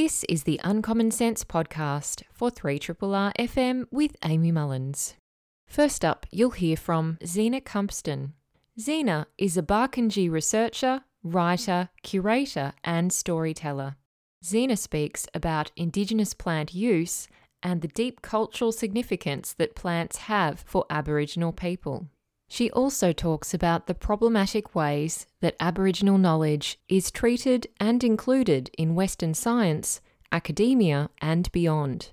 This is the Uncommon Sense podcast for 3RRR FM with Amy Mullins. First up, you'll hear from Zena Cumpston. Zena is a Barkandji researcher, writer, curator, and storyteller. Zena speaks about Indigenous plant use and the deep cultural significance that plants have for Aboriginal people. She also talks about the problematic ways that Aboriginal knowledge is treated and included in Western science, academia, and beyond.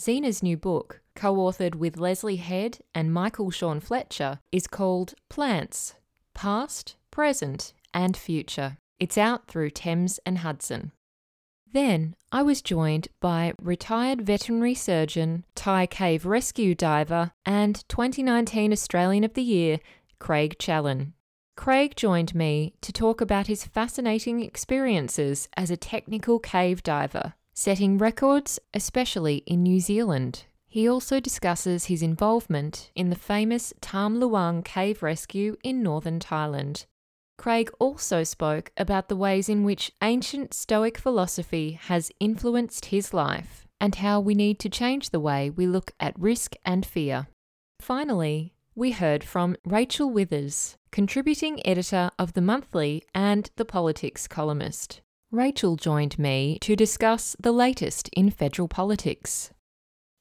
Zena's new book, co authored with Lesley Head and Michael Shawn Fletcher, is called Plants Past, Present, and Future. It's out through Thames and Hudson. Then I was joined by retired veterinary surgeon, Thai cave rescue diver, and 2019 Australian of the Year, Craig Challen. Craig joined me to talk about his fascinating experiences as a technical cave diver, setting records, especially in New Zealand. He also discusses his involvement in the famous Tham Luang cave rescue in northern Thailand Craig also spoke about the ways in which ancient Stoic philosophy has influenced his life and how we need to change the way we look at risk and fear. Finally, we heard from Rachel Withers, contributing editor of The Monthly and The Politics columnist. Rachel joined me to discuss the latest in federal politics.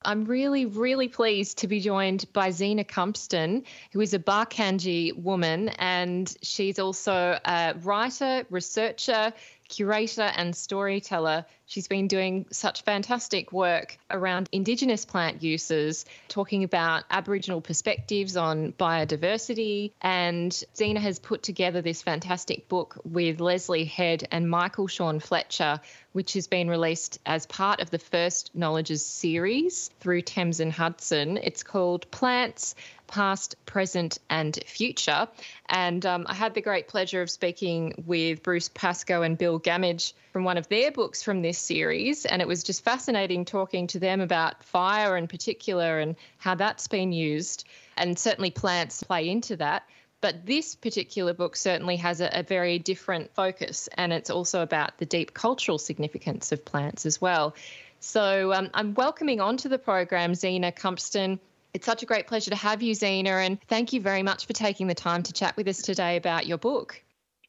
I'm really, really pleased to be joined by Zena Cumpston, who is a Barkandji woman, and she's also a writer, researcher, curator, and storyteller. She's been doing such fantastic work around Indigenous plant uses, talking about Aboriginal perspectives on biodiversity. And Zena has put together this fantastic book with Lesley Head and Michael Shawn Fletcher, which has been released as part of the First Knowledges series through Thames and Hudson. It's called Plants past, present, and future. And um, I had the great pleasure of speaking with Bruce Pascoe and Bill Gammage from one of their books from this series. And it was just fascinating talking to them about fire in particular and how that's been used. And certainly plants play into that. But this particular book certainly has a, a, very different focus, and it's also about the deep cultural significance of plants as well. So um, I'm welcoming onto the program Zena Cumpston, it's such a great pleasure to have you, Zena, and thank you very much for taking the time to chat with us today about your book.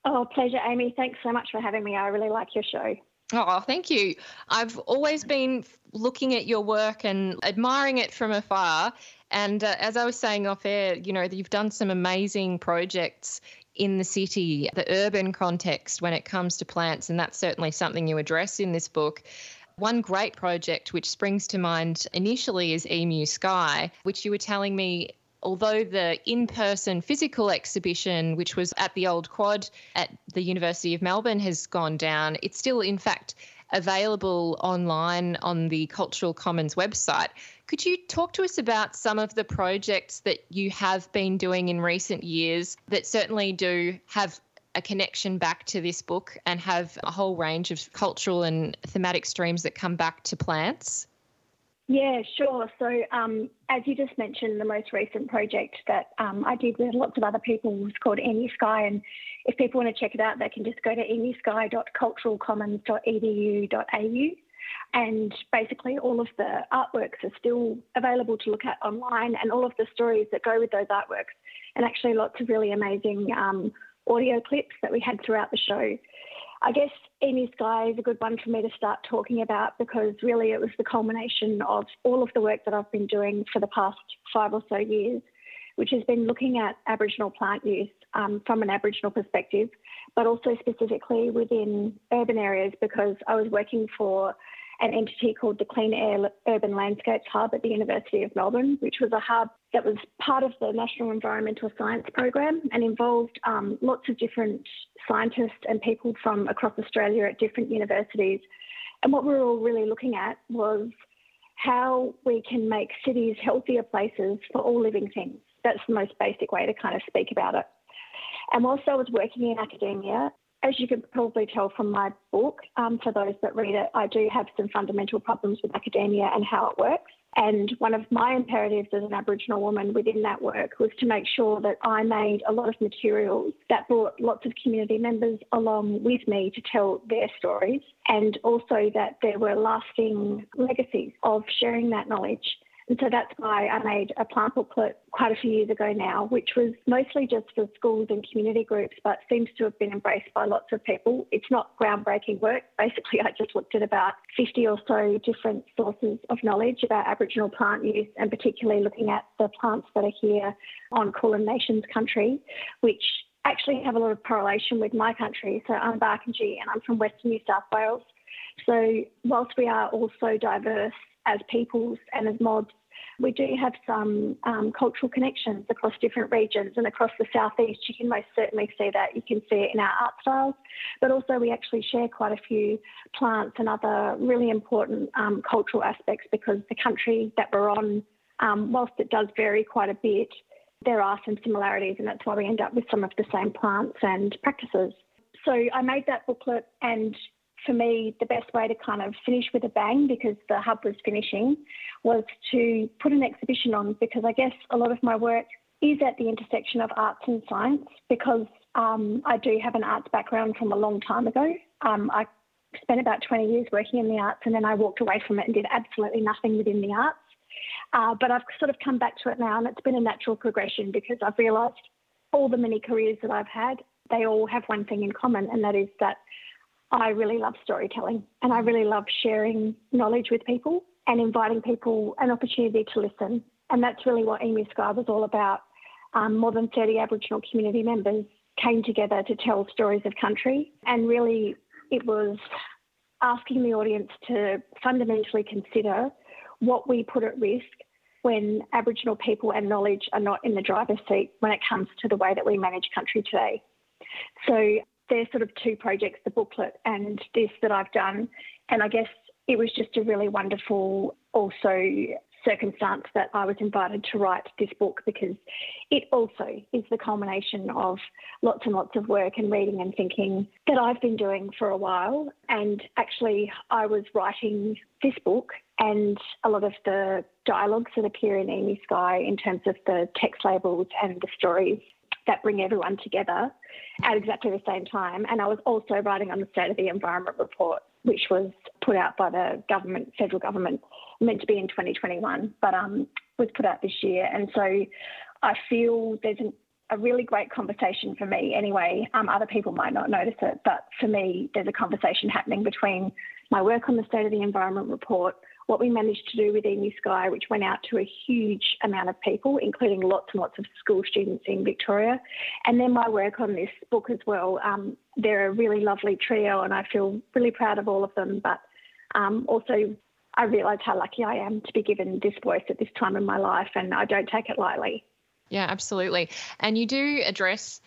Oh, pleasure, Amy. Thanks so much for having me. I really like your show. Oh, thank you. I've always been looking at your work and admiring it from afar. And uh, as I was saying off air, you know, you've done some amazing projects in the city, the urban context when it comes to plants. And that's certainly something you address in this book. One great project which springs to mind initially is Emu Sky, which you were telling me although the in person physical exhibition, which was at the Old Quad at the University of Melbourne, has gone down, it's still, in fact, available online on the Cultural Commons website. Could you talk to us about some of the projects that you have been doing in recent years that certainly do have a connection back to this book and have a whole range of cultural and thematic streams that come back to plants? Yeah, sure. So, um, as you just mentioned, the most recent project that um, I did with lots of other people was called Emu Sky. And if people want to check it out, they can just go to emusky.culturalcommons.edu.au. And basically, all of the artworks are still available to look at online, and all of the stories that go with those artworks, and actually lots of really amazing um, audio clips that we had throughout the show. I guess Emu Sky is a good one for me to start talking about because really it was the culmination of all of the work that I've been doing for the past five or so years, which has been looking at Aboriginal plant use um, from an Aboriginal perspective, but also specifically within urban areas because I was working for an entity called the Clean Air Urban Landscapes Hub at the University of Melbourne, which was a hub that was part of the National Environmental Science Program and involved um, lots of different scientists and people from across Australia at different universities. And what we were all really looking at was how we can make cities healthier places for all living things. That's the most basic way to kind of speak about it. And whilst I was working in academia, as you can probably tell from my book, um, for those that read it, I do have some fundamental problems with academia and how it works. And one of my imperatives as an Aboriginal woman within that work was to make sure that I made a lot of materials that brought lots of community members along with me to tell their stories, and also that there were lasting legacies of sharing that knowledge. And so that's why I made a plant booklet quite a few years ago now, which was mostly just for schools and community groups, but seems to have been embraced by lots of people. It's not groundbreaking work. Basically, I just looked at about 50 or so different sources of knowledge about Aboriginal plant use and particularly looking at the plants that are here on Kulin Nations country, which actually have a lot of correlation with my country. So I'm Barkandji and I'm from Western New South Wales. So whilst we are all so diverse as peoples and as mobs, we do have some um, cultural connections across different regions and across the southeast. You can most certainly see that. You can see it in our art styles, but also we actually share quite a few plants and other really important um, cultural aspects because the country that we're on, um, whilst it does vary quite a bit, there are some similarities, and that's why we end up with some of the same plants and practices. So I made that booklet and for me, the best way to kind of finish with a bang because the hub was finishing was to put an exhibition on because I guess a lot of my work is at the intersection of arts and science because um, I do have an arts background from a long time ago. Um, I spent about 20 years working in the arts and then I walked away from it and did absolutely nothing within the arts. Uh, but I've sort of come back to it now and it's been a natural progression because I've realised all the many careers that I've had, they all have one thing in common and that is that I really love storytelling and I really love sharing knowledge with people and inviting people an opportunity to listen. And that's really what Emu Sky was all about. Um, more than 30 Aboriginal community members came together to tell stories of country. And really, it was asking the audience to fundamentally consider what we put at risk when Aboriginal people and knowledge are not in the driver's seat when it comes to the way that we manage country today. So there's sort of two projects, the booklet and this that I've done. And I guess it was just a really wonderful also circumstance that I was invited to write this book because it also is the culmination of lots and lots of work and reading and thinking that I've been doing for a while. And actually, I was writing this book and a lot of the dialogues that appear in Emu Sky in terms of the text labels and the stories that bring everyone together at exactly the same time. And I was also writing on the State of the Environment report, which was put out by the government, federal government, meant to be in 2021, but um, was put out this year. And so I feel there's an, a really great conversation for me anyway. Um, other people might not notice it, but for me, there's a conversation happening between my work on the State of the Environment report what we managed to do with Emu Sky, which went out to a huge amount of people, including lots and lots of school students in Victoria, and then my work on this book as well. Um, they're a really lovely trio, and I feel really proud of all of them. But um, also, I realise how lucky I am to be given this voice at this time in my life, and I don't take it lightly. Yeah, absolutely. And you do address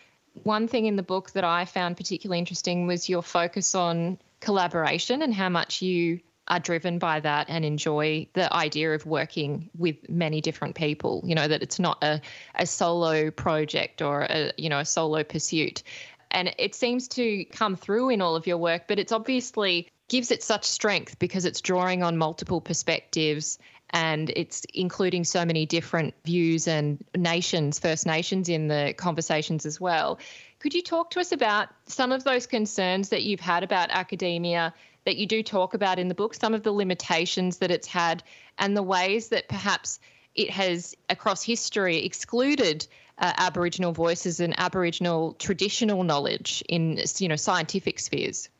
one thing in the book that I found particularly interesting was your focus on collaboration and how much you are driven by that and enjoy the idea of working with many different people you know that it's not a, a solo project or a you know a solo pursuit. And it seems to come through in all of your work but it's obviously gives it such strength because it's drawing on multiple perspectives and it's including so many different views and nations first nations in the conversations as well. Could you talk to us about some of those concerns that you've had about academia that you do talk about in the book, some of the limitations that it's had, and the ways that perhaps it has, across history, excluded uh, Aboriginal voices and Aboriginal traditional knowledge in you know scientific spheres.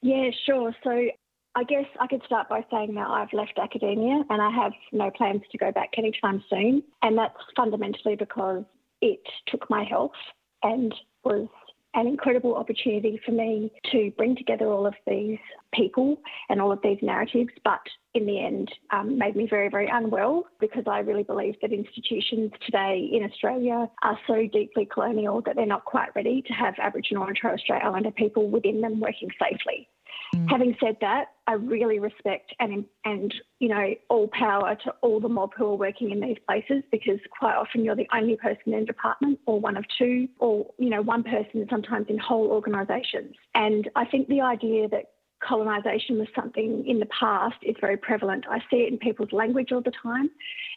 Yeah, sure. So I guess I could start by saying that I've left academia and I have no plans to go back anytime soon. And that's fundamentally because it took my health and was an incredible opportunity for me to bring together all of these people and all of these narratives, but in the end um, made me very, very unwell because I really believe that institutions today in Australia are so deeply colonial that they're not quite ready to have Aboriginal and Torres Strait Islander people within them working safely. Mm. Having said that, I really respect and and you know all power to all the mob who are working in these places because quite often you're the only person in a department or one of two or you know one person sometimes in whole organisations. And I think the idea that colonisation was something in the past is very prevalent. I see it in people's language all the time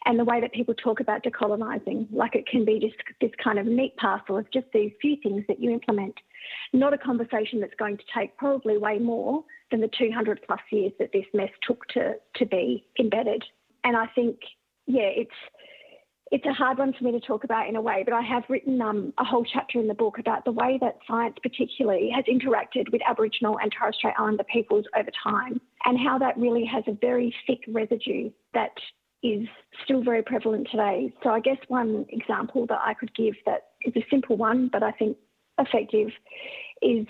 and the way that people talk about decolonising, like it can be just this kind of neat parcel of just these few things that you implement. Not a conversation that's going to take probably way more than the 200 plus years that this mess took to, to be embedded. And I think, yeah, it's it's a hard one for me to talk about in a way, but I have written um, a whole chapter in the book about the way that science, particularly, has interacted with Aboriginal and Torres Strait Islander peoples over time, and how that really has a very thick residue that is still very prevalent today. So, I guess one example that I could give that is a simple one, but I think effective, is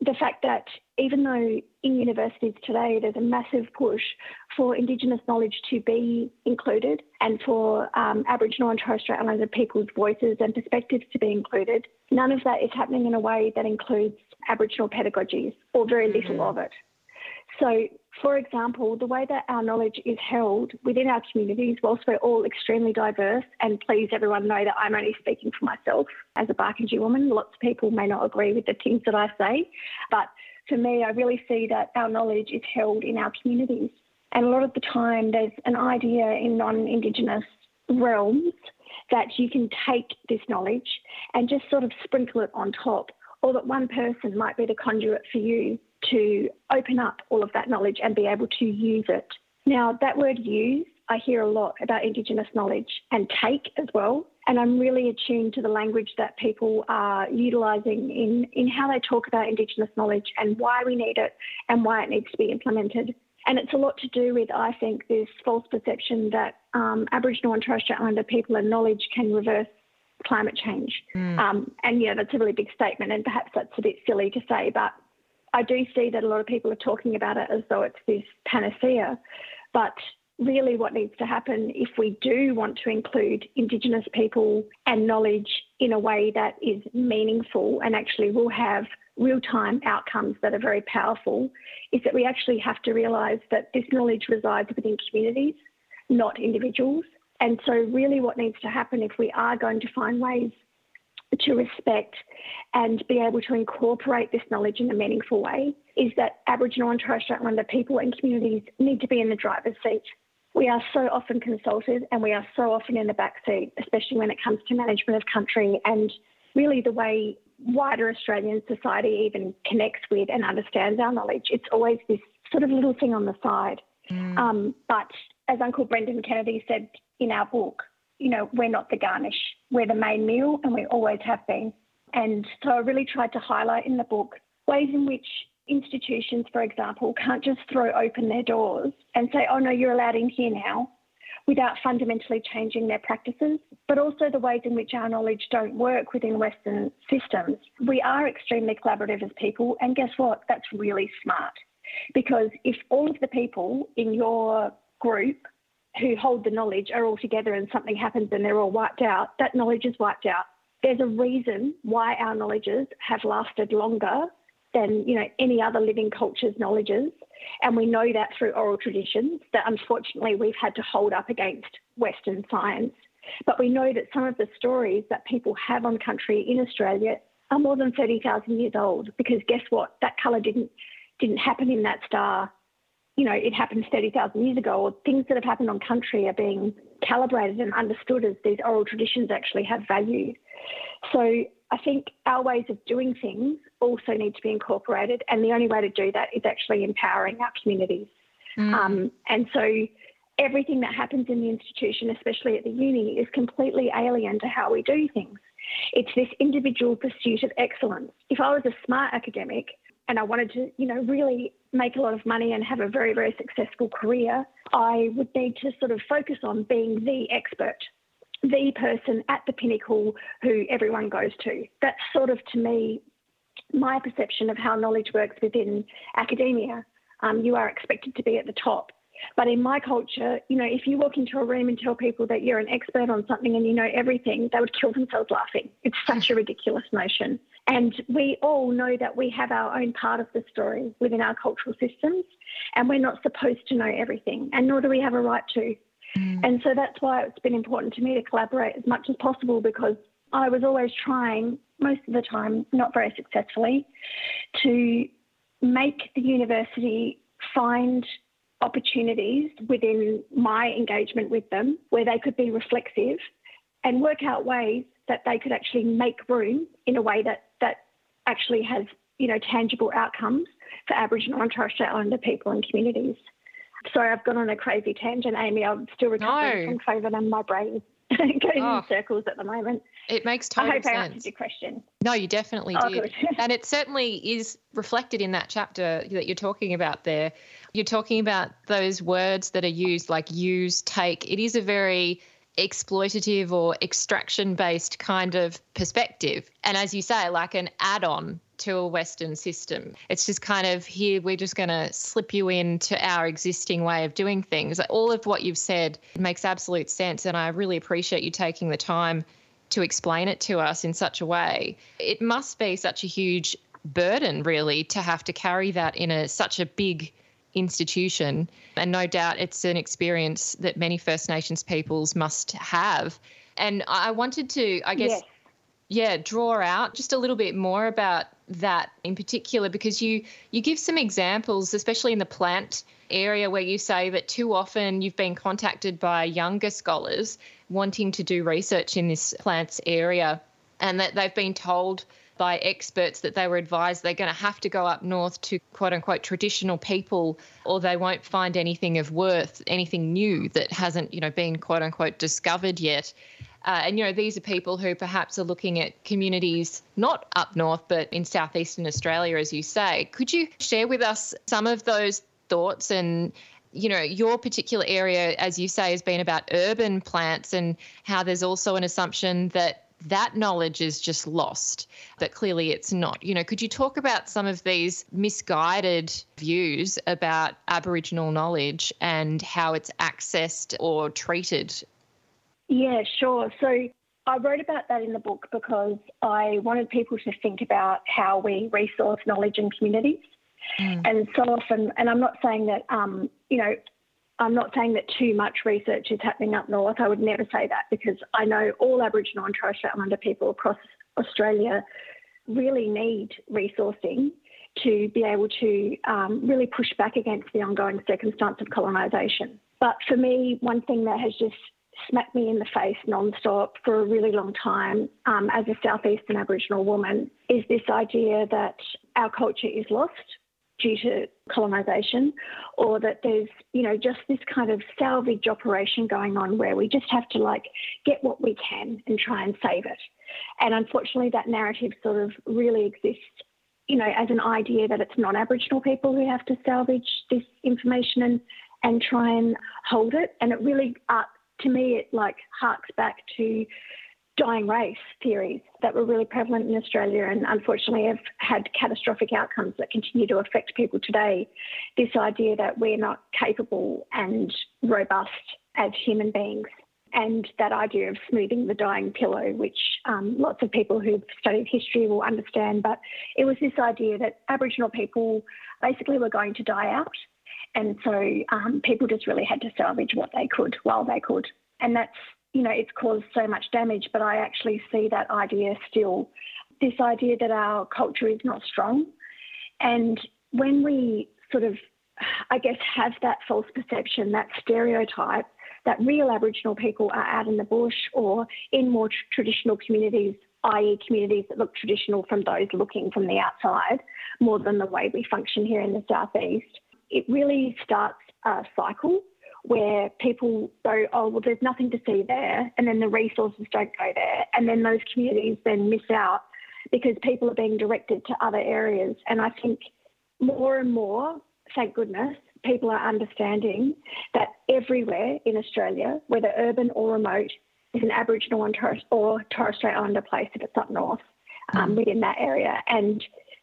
the fact that even though in universities today there's a massive push for Indigenous knowledge to be included and for um, Aboriginal and Torres Strait Islander people's voices and perspectives to be included, none of that is happening in a way that includes Aboriginal pedagogies or very little mm. of it. So, for example, the way that our knowledge is held within our communities, whilst we're all extremely diverse, and please everyone know that I'm only speaking for myself as a Barkandji woman. Lots of people may not agree with the things that I say, but for me, I really see that our knowledge is held in our communities. And a lot of the time, there's an idea in non Indigenous realms that you can take this knowledge and just sort of sprinkle it on top, or that one person might be the conduit for you to open up all of that knowledge and be able to use it. Now, that word use, I hear a lot about Indigenous knowledge and take as well. And I'm really attuned to the language that people are utilising in, in how they talk about Indigenous knowledge and why we need it and why it needs to be implemented. And it's a lot to do with, I think, this false perception that um, Aboriginal and Torres Strait Islander people and knowledge can reverse climate change. Mm. Um, and yeah, that's a really big statement, and perhaps that's a bit silly to say, but I do see that a lot of people are talking about it as though it's this panacea. But really, what needs to happen if we do want to include Indigenous people and knowledge in a way that is meaningful and actually will have real time outcomes that are very powerful is that we actually have to realise that this knowledge resides within communities, not individuals. And so, really, what needs to happen if we are going to find ways to respect and be able to incorporate this knowledge in a meaningful way is that Aboriginal and Torres Strait Islander people and communities need to be in the driver's seat. We are so often consulted and we are so often in the back seat, especially when it comes to management of country and really the way wider Australian society even connects with and understands our knowledge. It's always this sort of little thing on the side. Mm. Um, but as Uncle Brendan Kennedy said in our book, you know, we're not the garnish, we're the main meal, and we always have been. And so I really tried to highlight in the book ways in which institutions, for example, can't just throw open their doors and say, oh no, you're allowed in here now, without fundamentally changing their practices, but also the ways in which our knowledge don't work within Western systems. We are extremely collaborative as people, and guess what? That's really smart. Because if all of the people in your group who hold the knowledge are all together and something happens and they're all wiped out, that knowledge is wiped out. There's a reason why our knowledges have lasted longer than you know any other living culture's knowledges, and we know that through oral traditions that unfortunately we've had to hold up against Western science. But we know that some of the stories that people have on country in Australia are more than 30,000 years old because guess what? That colour didn't didn't happen in that star you know, it happened 30,000 years ago, or things that have happened on country are being calibrated and understood as these oral traditions actually have value. So I think our ways of doing things also need to be incorporated, and the only way to do that is actually empowering our communities. Mm. Um, and so everything that happens in the institution, especially at the uni, is completely alien to how we do things. It's this individual pursuit of excellence. If I was a smart academic, and I wanted to, you know, really make a lot of money and have a very, very successful career, I would need to sort of focus on being the expert, the person at the pinnacle who everyone goes to. That's sort of, to me, my perception of how knowledge works within academia. Um, you are expected to be at the top. But in my culture, you know, if you walk into a room and tell people that you're an expert on something and you know everything, they would kill themselves laughing. It's such a ridiculous notion. And we all know that we have our own part of the story within our cultural systems, and we're not supposed to know everything, and nor do we have a right to. Mm. And so that's why it's been important to me to collaborate as much as possible because I was always trying, most of the time, not very successfully, to make the university find opportunities within my engagement with them where they could be reflexive and work out ways that they could actually make room in a way that that actually has you know tangible outcomes for Aboriginal and Torres Strait Islander people and communities. Sorry, I've gone on a crazy tangent, Amy. I'm still recovering no. from COVID and my brain going oh, in circles at the moment. It makes total I hope sense. I answered your question. No, you definitely oh, did. and it certainly is reflected in that chapter that you're talking about there. You're talking about those words that are used like use, take. It is a very exploitative or extraction based kind of perspective. And as you say, like an add on to a Western system. It's just kind of here, we're just going to slip you into our existing way of doing things. All of what you've said makes absolute sense. And I really appreciate you taking the time to explain it to us in such a way. It must be such a huge burden, really, to have to carry that in a such a big institution. And no doubt it's an experience that many First Nations peoples must have. And I wanted to, I guess, yes. yeah, draw out just a little bit more about that in particular because you you give some examples especially in the plant area where you say that too often you've been contacted by younger scholars wanting to do research in this plants area and that they've been told by experts that they were advised they're going to have to go up north to quote unquote traditional people or they won't find anything of worth anything new that hasn't you know been quote unquote discovered yet uh, and, you know, these are people who perhaps are looking at communities not up north, but in southeastern Australia, as you say. Could you share with us some of those thoughts and, you know, your particular area, as you say, has been about urban plants and how there's also an assumption that that knowledge is just lost, but clearly it's not. You know, could you talk about some of these misguided views about Aboriginal knowledge and how it's accessed or treated yeah, sure. So I wrote about that in the book because I wanted people to think about how we resource knowledge in communities. Mm. And so often, and I'm not saying that, um, you know, I'm not saying that too much research is happening up north. I would never say that because I know all Aboriginal and Torres Strait Islander people across Australia really need resourcing to be able to um, really push back against the ongoing circumstance of colonisation. But for me, one thing that has just smacked me in the face non-stop for a really long time um, as a southeastern Aboriginal woman is this idea that our culture is lost due to colonisation, or that there's you know just this kind of salvage operation going on where we just have to like get what we can and try and save it. And unfortunately, that narrative sort of really exists you know, as an idea that it's non-Aboriginal people who have to salvage this information and and try and hold it. And it really uh, to me, it like harks back to dying race theories that were really prevalent in Australia and unfortunately have had catastrophic outcomes that continue to affect people today. This idea that we're not capable and robust as human beings. And that idea of smoothing the dying pillow, which um, lots of people who've studied history will understand. But it was this idea that Aboriginal people basically were going to die out and so um, people just really had to salvage what they could while they could. And that's, you know, it's caused so much damage, but I actually see that idea still this idea that our culture is not strong. And when we sort of, I guess, have that false perception, that stereotype, that real Aboriginal people are out in the bush or in more tr- traditional communities, i.e., communities that look traditional from those looking from the outside, more than the way we function here in the southeast it really starts a cycle where people go, oh, well, there's nothing to see there, and then the resources don't go there, and then those communities then miss out because people are being directed to other areas. And I think more and more, thank goodness, people are understanding that everywhere in Australia, whether urban or remote, is an Aboriginal or Torres, or Torres Strait Islander place if it's up north um, mm. within that area. And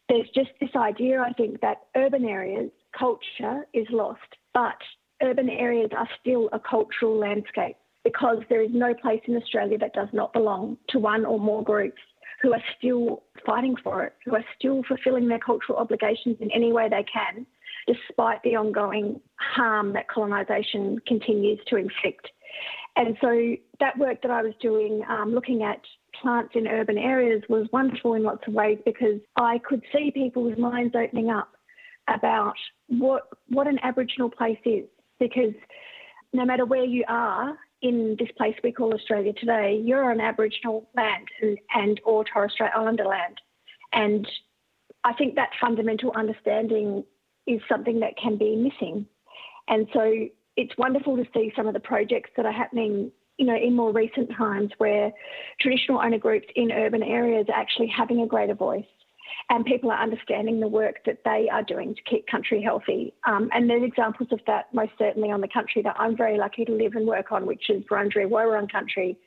there's just this idea, I think, that urban areas culture is lost, but urban areas are still a cultural landscape because there is no place in Australia that does not belong to one or more groups who are still fighting for it, who are still fulfilling their cultural obligations in any way they can, despite the ongoing harm that colonisation continues to inflict. And so that work that I was doing, um, looking at plants in urban areas, was wonderful in lots of ways because I could see people's minds opening up about what what an Aboriginal place is. Because no matter where you are in this place we call Australia today, you're on Aboriginal land and, and or Torres Strait Islander land. And I think that fundamental understanding is something that can be missing. And so it's wonderful to see some of the projects that are happening, you know, in more recent times where traditional owner groups in urban areas are actually having a greater voice and people are understanding the work that they are doing to keep country healthy. Um, and there's examples of that most certainly on the country that I'm very lucky to live and work on, which is Wurundjeri Woiwurrung country,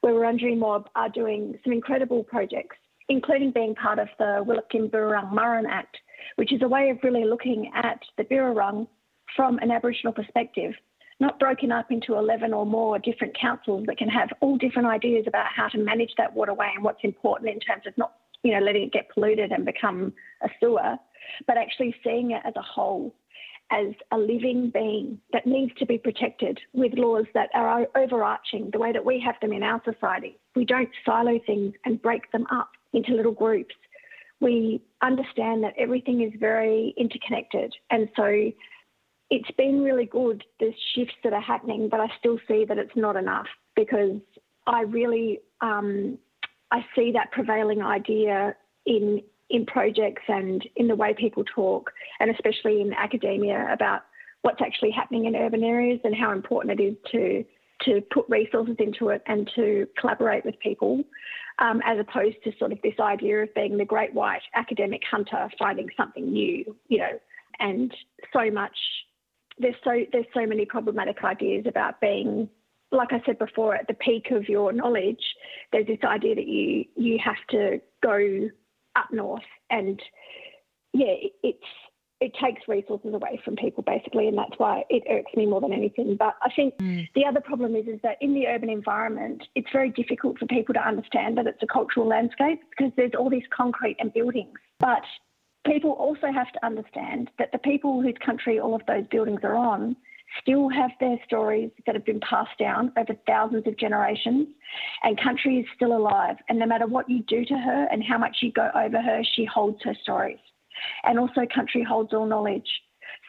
where Wurundjeri Mob are doing some incredible projects, including being part of the Wilip-gin Birrarung murron Act, which is a way of really looking at the Birrarung from an Aboriginal perspective not broken up into 11 or more different councils that can have all different ideas about how to manage that waterway and what's important in terms of not you know, letting it get polluted and become a sewer, but actually seeing it as a whole, as a living being that needs to be protected with laws that are overarching the way that we have them in our society. We don't silo things and break them up into little groups. We understand that everything is very interconnected. And so it's been really good, the shifts that are happening, but I still see that it's not enough because I really um, I see that prevailing idea in in projects and in the way people talk, and especially in academia about what's actually happening in urban areas and how important it is to to put resources into it and to collaborate with people, um, as opposed to sort of this idea of being the great white academic hunter finding something new, you know, and so much. There's so there's so many problematic ideas about being like I said before, at the peak of your knowledge, there's this idea that you you have to go up north, and yeah, it's it takes resources away from people basically, and that's why it irks me more than anything. But I think mm. the other problem is is that in the urban environment, it's very difficult for people to understand that it's a cultural landscape because there's all these concrete and buildings, but people also have to understand that the people whose country all of those buildings are on still have their stories that have been passed down over thousands of generations, and country is still alive. And no matter what you do to her and how much you go over her, she holds her stories. And also, country holds all knowledge.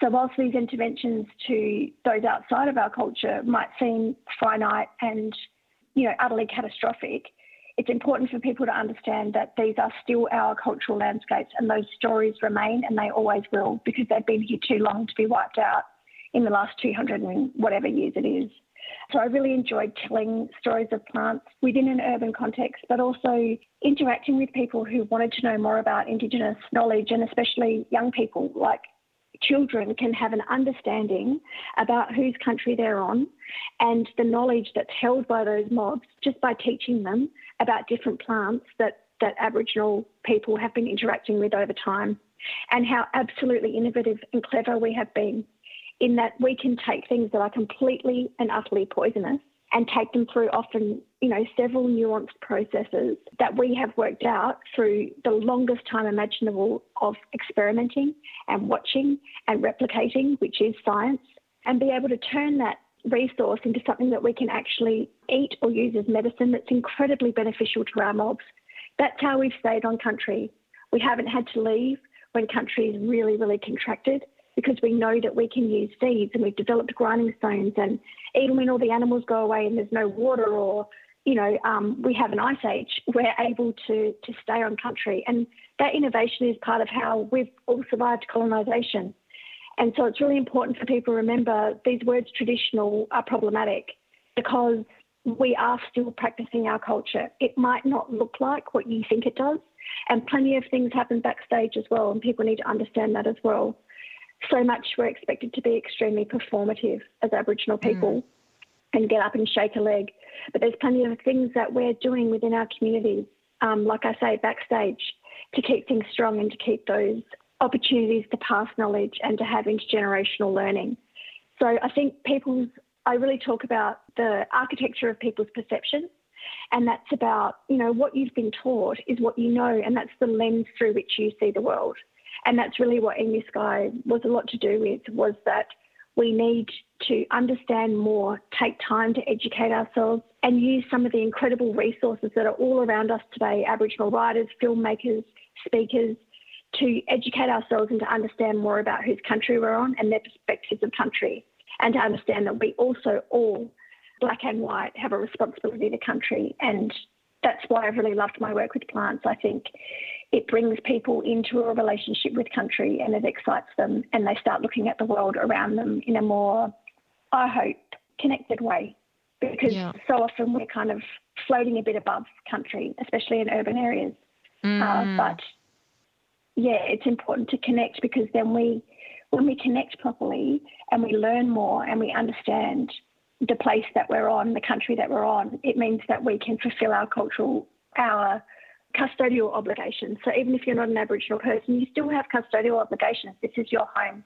So, whilst these interventions to those outside of our culture might seem finite and you know utterly catastrophic, it's important for people to understand that these are still our cultural landscapes and those stories remain and they always will because they've been here too long to be wiped out in the last 200 and whatever years it is. So I really enjoyed telling stories of plants within an urban context, but also interacting with people who wanted to know more about Indigenous knowledge and especially young people like children can have an understanding about whose country they're on and the knowledge that's held by those mobs just by teaching them about different plants that, that Aboriginal people have been interacting with over time and how absolutely innovative and clever we have been in that we can take things that are completely and utterly poisonous and take them through often, you know, several nuanced processes that we have worked out through the longest time imaginable of experimenting and watching and replicating, which is science, and be able to turn that resource into something that we can actually eat or use as medicine that's incredibly beneficial to our mobs. That's how we've stayed on country. We haven't had to leave when country is really, really contracted because we know that we can use seeds and we've developed grinding stones. And even when all the animals go away and there's no water or, you know, um, we have an ice age, we're able to, to stay on country. And that innovation is part of how we've all survived colonisation. And so it's really important for people to remember these words traditional are problematic because we are still practicing our culture. It might not look like what you think it does. And plenty of things happen backstage as well, and people need to understand that as well so much we're expected to be extremely performative as Aboriginal mm. people mm. and get up and shake a leg. But there's plenty of things that we're doing within our communities, um, like I say, backstage, to keep things strong and to keep those opportunities to pass knowledge and to have intergenerational learning. So I think people's, I really talk about the architecture of people's perception. And that's about, you know, what you've been taught is what you know, and that's the lens through which you see the world. And that's really what Emu Sky was a lot to do with, was that we need to understand more, take time to educate ourselves, and use some of the incredible resources that are all around us today Aboriginal writers, filmmakers, speakers to educate ourselves and to understand more about whose country we're on and their perspectives of country, and to understand that we also all, black and white, have a responsibility to country. And that's why I've really loved my work with plants. I think it brings people into a relationship with country and it excites them, and they start looking at the world around them in a more, I hope, connected way. Because yeah. so often we're kind of floating a bit above country, especially in urban areas. Mm. Uh, but yeah, it's important to connect because then we, when we connect properly and we learn more and we understand the place that we're on, the country that we're on, it means that we can fulfill our cultural, our custodial obligations. So even if you're not an Aboriginal person, you still have custodial obligations. This is your home.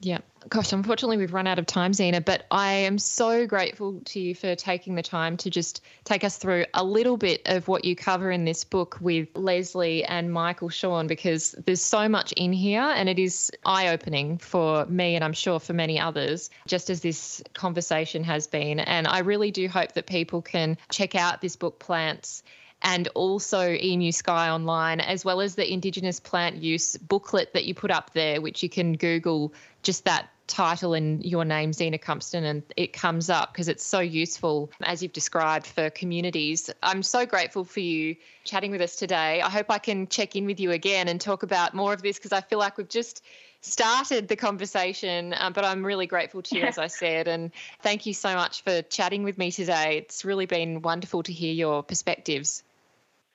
Yeah. Gosh, unfortunately, we've run out of time, Zena, but I am so grateful to you for taking the time to just take us through a little bit of what you cover in this book with Lesley and Michael Shawn, because there's so much in here and it is eye opening for me and I'm sure for many others, just as this conversation has been. And I really do hope that people can check out this book, Plants and also Emu Sky Online, as well as the Indigenous plant use booklet that you put up there, which you can Google just that title and your name, Zena Cumpston, and it comes up because it's so useful, as you've described, for communities. I'm so grateful for you chatting with us today. I hope I can check in with you again and talk about more of this because I feel like we've just started the conversation, um, but I'm really grateful to you, as I said. And thank you so much for chatting with me today. It's really been wonderful to hear your perspectives.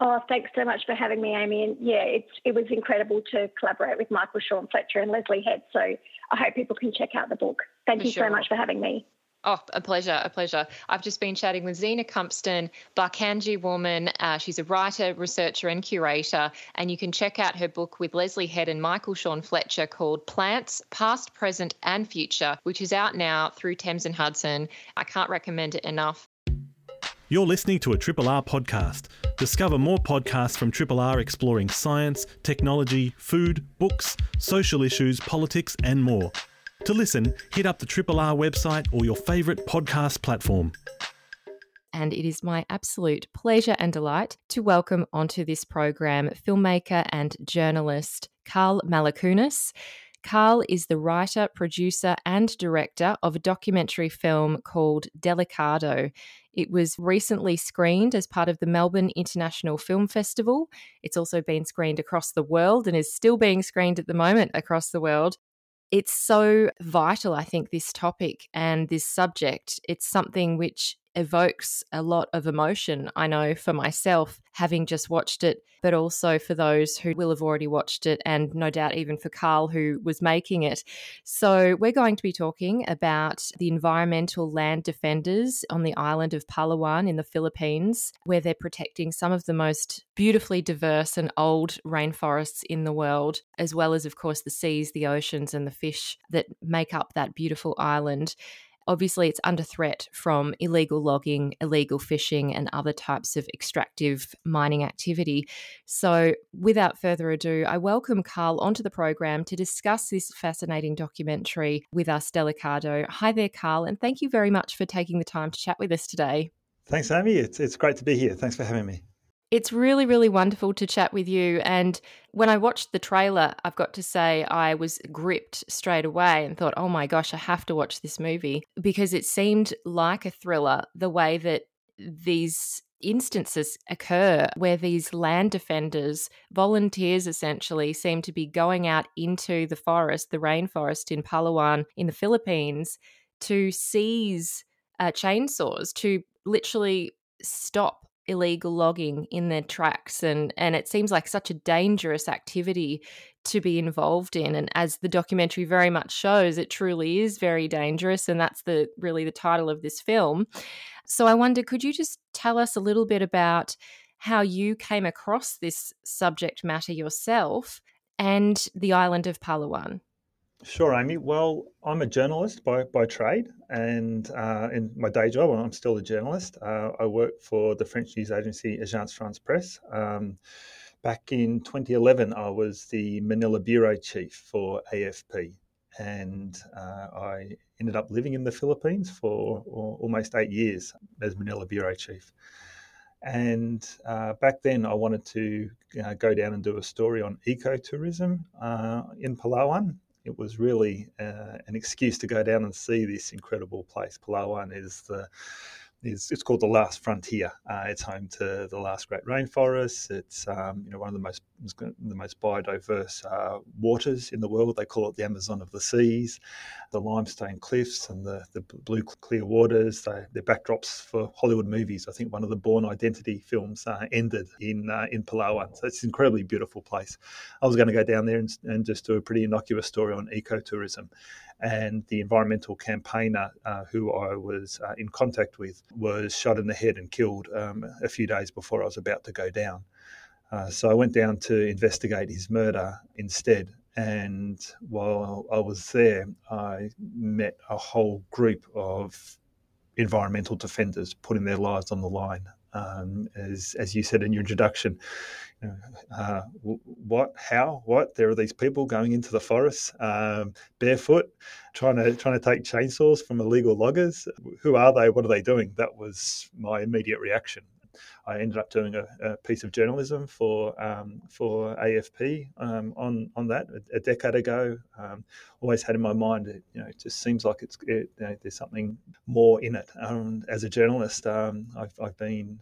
Oh, thanks so much for having me, Amy. And yeah, it's, it was incredible to collaborate with Michael Shawn Fletcher and Lesley Head. So I hope people can check out the book. Thank for you sure. so much for having me. Oh, a pleasure, a pleasure. I've just been chatting with Zena Cumpston, Barkandji woman. Uh, she's a writer, researcher, and curator. And you can check out her book with Lesley Head and Michael Shawn Fletcher called Plants, Past, Present, and Future, which is out now through Thames and Hudson. I can't recommend it enough. You're listening to a Triple R podcast. Discover more podcasts from Triple R exploring science, technology, food, books, social issues, politics, and more. To listen, hit up the Triple R website or your favourite podcast platform. And it is my absolute pleasure and delight to welcome onto this program filmmaker and journalist Karl Malakunas. Karl is the writer, producer, and director of a documentary film called Delikado. It was recently screened as part of the Melbourne International Film Festival. It's also been screened across the world and is still being screened at the moment across the world. It's so vital, I think, this topic and this subject. It's something which evokes a lot of emotion, I know for myself, having just watched it, but also for those who will have already watched it, and no doubt even for Karl, who was making it. So, we're going to be talking about the environmental land defenders on the island of Palawan in the Philippines, where they're protecting some of the most beautifully diverse and old rainforests in the world, as well as, of course, the seas, the oceans, and the fish that make up that beautiful island. Obviously, it's under threat from illegal logging, illegal fishing, and other types of extractive mining activity. So, without further ado, I welcome Karl onto the program to discuss this fascinating documentary with us, Delikado. Hi there, Karl, and thank you very much for taking the time to chat with us today. Thanks, Amy. It's, it's great to be here. Thanks for having me. It's really, really wonderful to chat with you. And when I watched the trailer, I've got to say, I was gripped straight away and thought, oh my gosh, I have to watch this movie because it seemed like a thriller the way that these instances occur where these land defenders, volunteers essentially, seem to be going out into the forest, the rainforest in Palawan in the Philippines, to seize uh, chainsaws, to literally stop illegal logging in their tracks and and it seems like such a dangerous activity to be involved in and as the documentary very much shows it truly is very dangerous and that's the really the title of this film. So i wonder could you just tell us a little bit about how you came across this subject matter yourself and the island of Palawan Sure, Amy. Well, I'm a journalist by, by trade, and uh, in my day job, I'm still a journalist. Uh, I work for the French news agency Agence France Presse. Um, back in 2011, I was the Manila bureau chief for AFP, and uh, I ended up living in the Philippines for almost eight years as Manila bureau chief. And uh, back then, I wanted to uh, go down and do a story on ecotourism uh, in Palawan. It was really uh, an excuse to go down and see this incredible place. Palawan is the is it's called the last frontier. Uh, it's home to the last great rainforests. It's um, you know one of the most the most biodiverse uh, waters in the world. They call it the Amazon of the seas. The limestone cliffs and the, the blue clear waters. They, they're backdrops for Hollywood movies. I think one of the Bourne Identity films uh, ended in uh, in Palawan. So it's an incredibly beautiful place. I was going to go down there and, and just do a pretty innocuous story on ecotourism and the environmental campaigner uh, who I was uh, in contact with was shot in the head and killed um, a few days before I was about to go down. Uh, so I went down to investigate his murder instead. And while I was there, I met a whole group of environmental defenders putting their lives on the line. Um, as, as you said in your introduction, uh, what, how, what? There are these people going into the forest um, barefoot, trying to trying to take chainsaws from illegal loggers. Who are they? What are they doing? That was my immediate reaction. I ended up doing a, a piece of journalism for um, for AFP um, on on that a, a decade ago. Um, always had in my mind, it, you know, it just seems like it's it, you know, there's something more in it. As a journalist, I've, I've been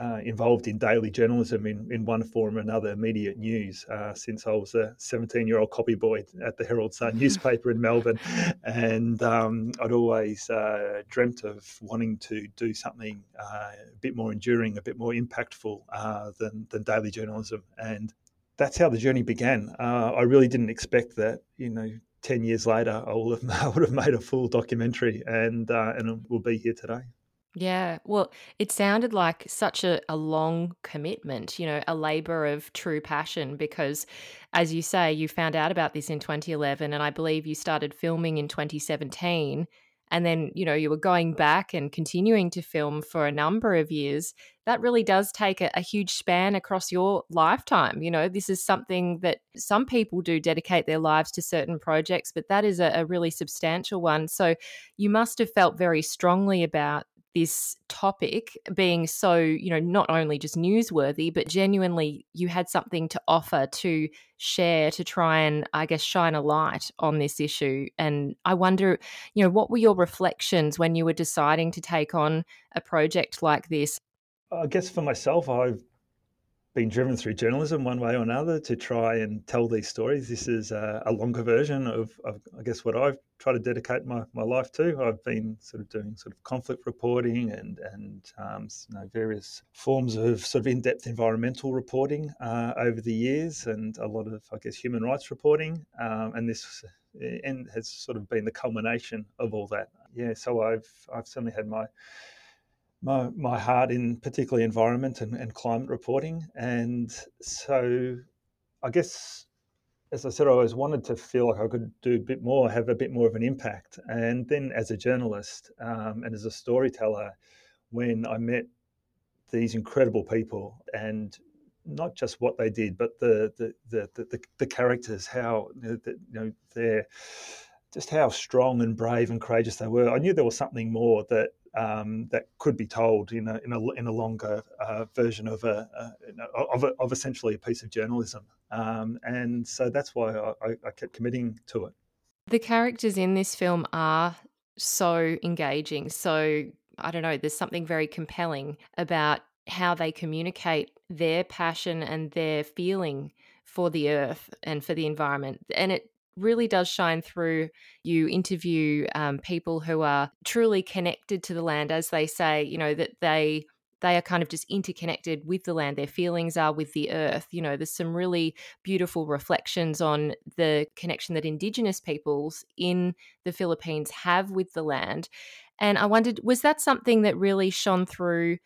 uh, involved in daily journalism in, in one form or another, immediate news, uh, since I was a 17 year old copy boy at the Herald Sun newspaper in Melbourne. And um, I'd always uh, dreamt of wanting to do something uh, a bit more enduring, a bit more impactful uh, than, than daily journalism. And that's how the journey began. Uh, I really didn't expect that, you know, 10 years later, I would have, I would have made a full documentary and, and we'll be here today. Yeah. Well, it sounded like such a, a long commitment, you know, a labor of true passion because, as you say, you found out about this in 2011, and I believe you started filming in 2017. And then, you know, you were going back and continuing to film for a number of years. That really does take a, a huge span across your lifetime. You know, this is something that some people do dedicate their lives to certain projects, but that is a, a really substantial one. So you must have felt very strongly about this topic being so, you know, not only just newsworthy, but genuinely you had something to offer to share to try and, I guess, shine a light on this issue. And I wonder, you know, what were your reflections when you were deciding to take on a project like this? I guess for myself, I've been driven through journalism one way or another to try and tell these stories. This is a, a longer version of, of, I guess, what I've tried to dedicate my, my life to. I've been sort of doing sort of conflict reporting and and um, you know, various forms of sort of in-depth environmental reporting uh, over the years, and a lot of, I guess, human rights reporting. Um, and this and has sort of been the culmination of all that. Yeah, so I've I've certainly had my my, my heart in particularly environment and, and climate reporting. And so I guess, as I said, I always wanted to feel like I could do a bit more, have a bit more of an impact. And then as a journalist um, and as a storyteller, when I met these incredible people and not just what they did, but the the the the, the characters, how you know they're just how strong and brave and courageous they were. I knew there was something more that um, that could be told in a in a, in a longer uh, version of a, a, of a, of essentially a piece of journalism, um, and so that's why I, I kept committing to it. The characters in this film are so engaging. So I don't know. There's something very compelling about how they communicate their passion and their feeling for the earth and for the environment, and it really does shine through. You interview um, people who are truly connected to the land, as they say, you know, that they they are kind of just interconnected with the land. Their feelings are with the earth. You know, there's some really beautiful reflections on the connection that Indigenous peoples in the Philippines have with the land. And I wondered, was that something that really shone through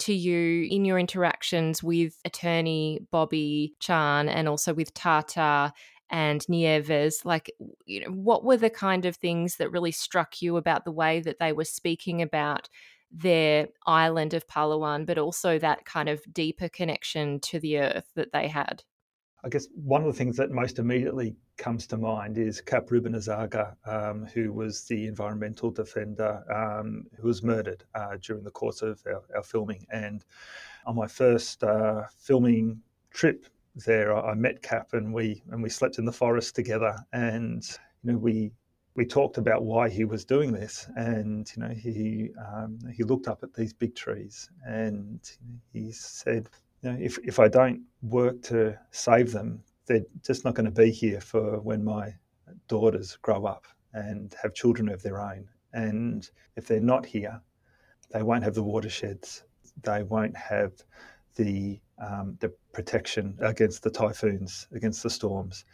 to you in your interactions with attorney Bobby Chan and also with Tata and Nieves. Like, you know, what were the kind of things that really struck you about the way that they were speaking about their island of Palawan, but also that kind of deeper connection to the earth that they had? I guess one of the things that most immediately comes to mind is Cap Ruben Arzaga, um, who was the environmental defender um, who was murdered uh, during the course of our, our, filming. And on my first uh, filming trip there, I met Cap and we and we slept in the forest together. And you know we we talked about why he was doing this, and you know he um, he looked up at these big trees and he said, you know, if if I don't work to save them, they're just not going to be here for when my daughters grow up and have children of their own. And if they're not here, they won't have the watersheds. They won't have the um, the protection against the typhoons, against the storms.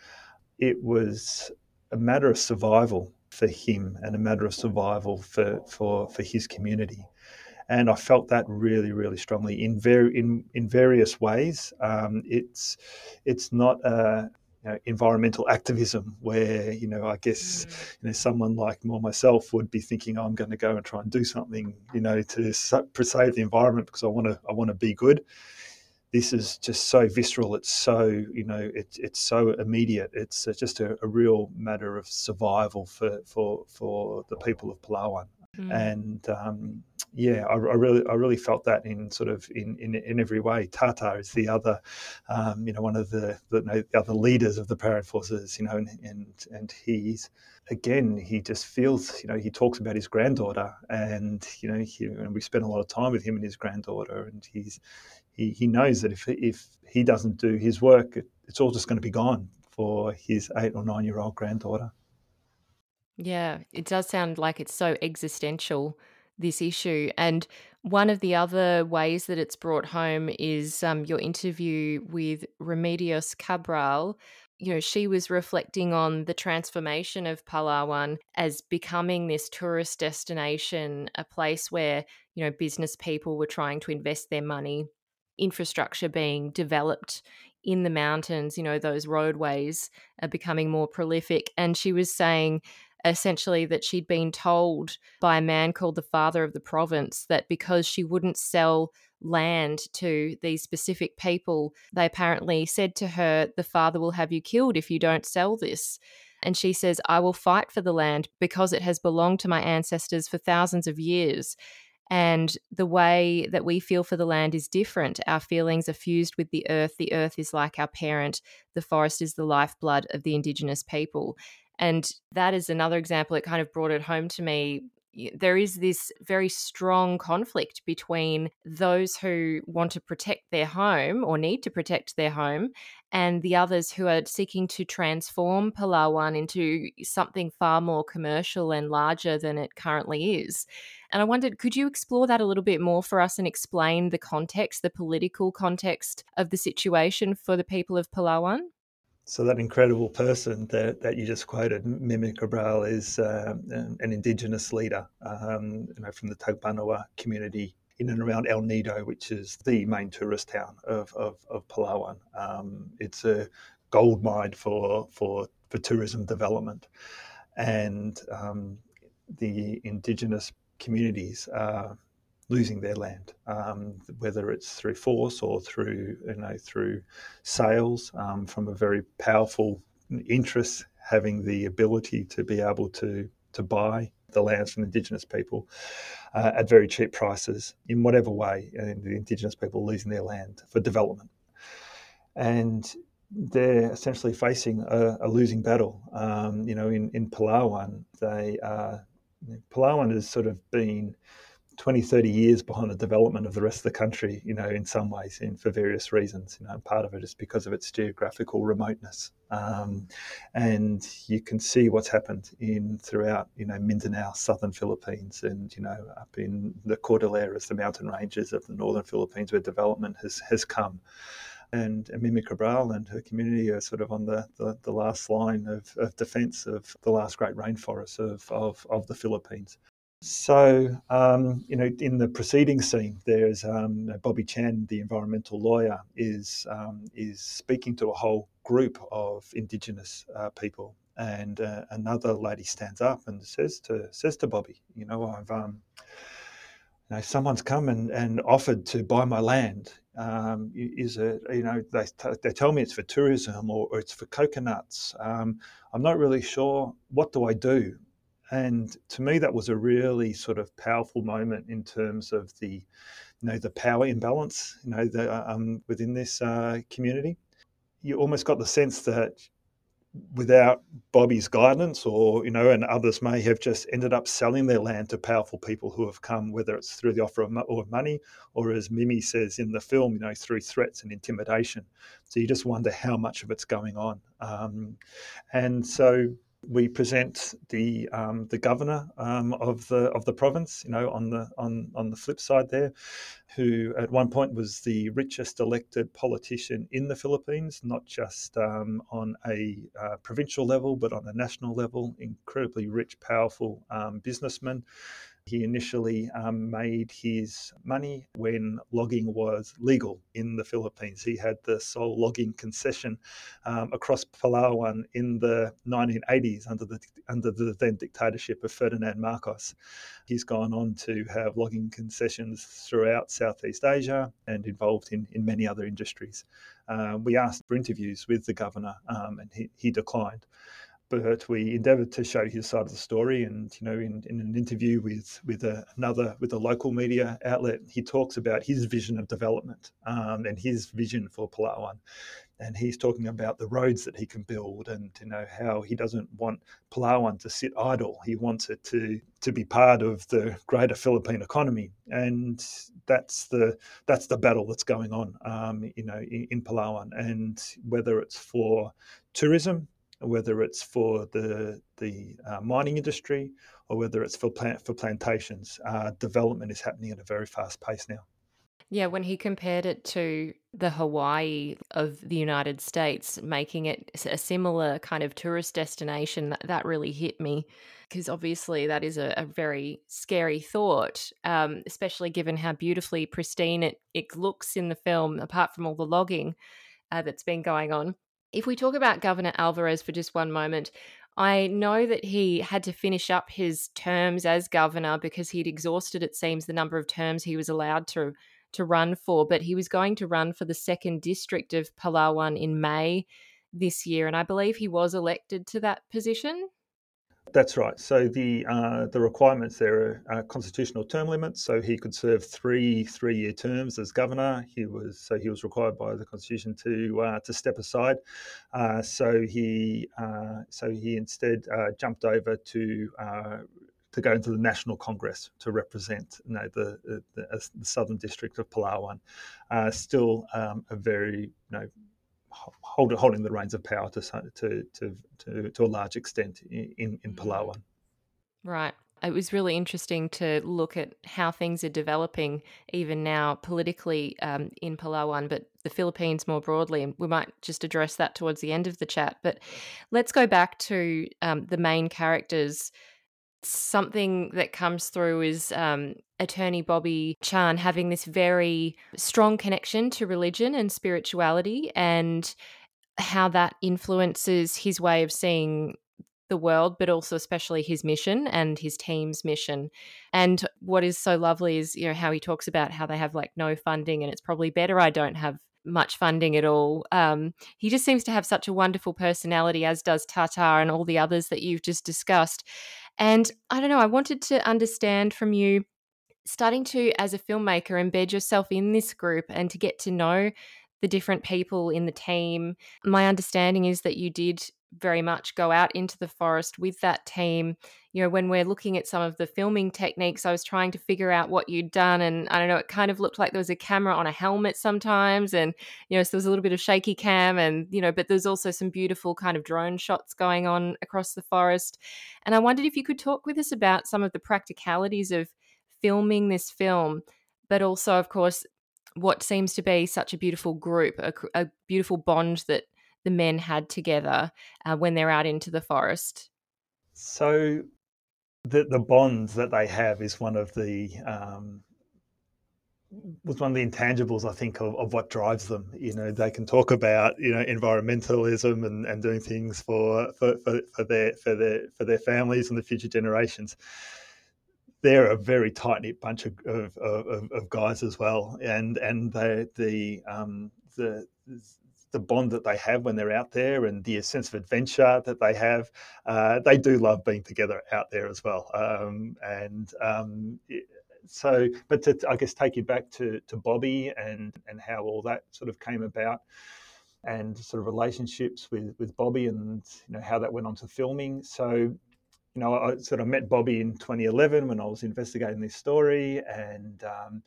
It was a matter of survival for him and a matter of survival for, for, for his community. And I felt that really, really strongly in very in, in various ways. Um, it's it's not a you know, environmental activism where you know I guess mm. you know someone like more myself would be thinking oh, I'm going to go and try and do something you know to save the environment because I want to I want to be good this is just so visceral. It's so you know it's it's so immediate. It's just a, a real matter of survival for for for the people of Palawan. Mm. And um, yeah, I, I, really I really felt that in sort of in in, in every way. Tata is the other, um, you know, one of the, the, the other leaders of the para-enforcers, you know, and and, and he's again he just feels you know he talks about his granddaughter and you know he, and we spent a lot of time with him and his granddaughter and he's he, knows that if, if he doesn't do his work, it, it's all just going to be gone for his eight or nine year old granddaughter. Yeah, it does sound like it's so existential, this issue. And one of the other ways that it's brought home is um, your interview with Remedios Cabral. You know, she was reflecting on the transformation of Palawan as becoming this tourist destination, a place where, you know, business people were trying to invest their money infrastructure being developed in the mountains, you know, those roadways are becoming more prolific. And she was saying essentially that she'd been told by a man called the father of the province that because she wouldn't sell land to these specific people, they apparently said to her, The father will have you killed if you don't sell this. And she says, I will fight for the land because it has belonged to my ancestors for thousands of years. And the way that we feel for the land is different. Our feelings are fused with the earth. The earth is like our parent. The forest is the lifeblood of the Indigenous people. And that is another example. It kind of brought it home to me there is this very strong conflict between those who want to protect their home or need to protect their home and the others who are seeking to transform Palawan into something far more commercial and larger than it currently is. And I wondered, could you explore that a little bit more for us and explain the context, the political context of the situation for the people of Palawan? So that incredible person that, that you just quoted, Mimi Cabral, is um, an Indigenous leader, um, you know, from the Tagbanwa community in and around El Nido, which is the main tourist town of, of, of Palawan. Um, it's a gold mine for, for, for tourism development. And um, the Indigenous communities are losing their land, um, whether it's through force or through you know through sales um, from a very powerful interest having the ability to be able to to buy the lands from Indigenous people uh, at very cheap prices in whatever way, and the Indigenous people losing their land for development, and they're essentially facing a, a losing battle. Um, you know, in in Palawan, they are, Palawan has sort of been 20, 30 years behind the development of the rest of the country, you know, in some ways, and for various reasons. You know, part of it is because of its geographical remoteness. Um, and you can see what's happened in throughout, you know, Mindanao, southern Philippines, and, you know, up in the Cordilleras, the mountain ranges of the northern Philippines where development has, has come. And Mimi Cabral and her community are sort of on the, the, the last line of, of defense of the last great rainforests of, of, of the Philippines. So, um, you know, in the preceding scene, there's um, Bobby Chan, the environmental lawyer, is um, is speaking to a whole group of Indigenous uh, people. And uh, another lady stands up and says to says to Bobby, you know, I've um, you know, someone's come and, and offered to buy my land. Um, is it, you know, they, they tell me it's for tourism or, or it's for coconuts. Um, I'm not really sure. What do I do? And to me, that was a really sort of powerful moment in terms of the, you know, the power imbalance, you know, the, um, within this uh, community. You almost got the sense that without Bobby's guidance, or you know, and others may have just ended up selling their land to powerful people who have come, whether it's through the offer of or money, or as Mimi says in the film, you know, through threats and intimidation. So you just wonder how much of it's going on, um, and so we present the um, the governor um, of the of the province, you know, on the on on the flip side there, who at one point was the richest elected politician in the Philippines, not just um, on a uh, provincial level but on a national level. Incredibly rich, powerful um, businessman he initially um, made his money when logging was legal in the Philippines. He had the sole logging concession um, across Palawan in the 1980s under the under the then dictatorship of Ferdinand Marcos. He's gone on to have logging concessions throughout Southeast Asia and involved in, in many other industries. Uh, we asked for interviews with the governor um, and he, he declined but we endeavoured to show his side of the story. And you know, in, in an interview with with a, another with a local media outlet, he talks about his vision of development um, and his vision for Palawan. And he's talking about the roads that he can build, and you know how he doesn't want Palawan to sit idle. He wants it to to be part of the greater Philippine economy, and that's the that's the battle that's going on, um, you know, in, in Palawan. And whether it's for tourism, whether it's for the the uh, mining industry or whether it's for plant for plantations. Uh, development is happening at a very fast pace now. Yeah, when he compared it to the Hawaii of the United States, making it a similar kind of tourist destination, that, that really hit me because obviously that is a, a very scary thought, um, especially given how beautifully pristine it, it looks in the film, apart from all the logging uh, that's been going on. If we talk about Governor Alvarez for just one moment, I know that he had to finish up his terms as governor because he'd exhausted, it seems, the number of terms he was allowed to to run for. But he was going to run for the second district of Palawan in May this year, and I believe he was elected to that position. That's right. So the uh, the requirements there are uh, constitutional term limits. So he could serve three three year terms as governor. He was so he was required by the constitution to uh, to step aside. Uh, so he uh, so he instead uh, jumped over to. to go into the National Congress to represent you know, the, the, the Southern District of Palawan, still um, a very you know hold, holding the reins of power to, to, to, to, to a large extent in, in mm. Palawan. Right. It was really interesting to look at how things are developing even now politically um, in Palawan, but the Philippines more broadly. And we might just address that towards the end of the chat. But let's go back to um, the main characters something that comes through is um, attorney Bobby Chan having this very strong connection to religion and spirituality and how that influences his way of seeing the world, but also especially his mission and his team's mission. And what is so lovely is, you know, how he talks about how they have like no funding and it's probably better I don't have much funding at all. Um, he just seems to have such a wonderful personality, as does Tata and all the others that you've just discussed. And I don't know, I wanted to understand from you starting to, as a filmmaker, embed yourself in this group and to get to know the different people in the team. My understanding is that you did very much go out into the forest with that team. You know, when we're looking at some of the filming techniques, I was trying to figure out what you'd done. And I don't know, it kind of looked like there was a camera on a helmet sometimes. And, you know, so there was a little bit of shaky cam and, you know, but there's also some beautiful kind of drone shots going on across the forest. And I wondered if you could talk with us about some of the practicalities of filming this film, but also, of course, what seems to be such a beautiful group, a, a beautiful bond that the men had together uh, when they're out into the forest? So, the the bond that they have is one of the um, was one of the intangibles I think of, of what drives them. You know, they can talk about you know environmentalism and, and doing things for, for, for, for their for their for their families and the future generations. They're a very tight knit bunch of, of, of, of, guys as well, and and the the um, the the bond that they have when they're out there and the sense of adventure that they have. Uh, they do love being together out there as well. Um, and um, so, but to, I guess take you back to, to Bobby and, and how all that sort of came about and sort of relationships with, with Bobby and you know how that went on to filming. So, you know, I sort of met Bobby in 2011 when I was investigating this story, and um,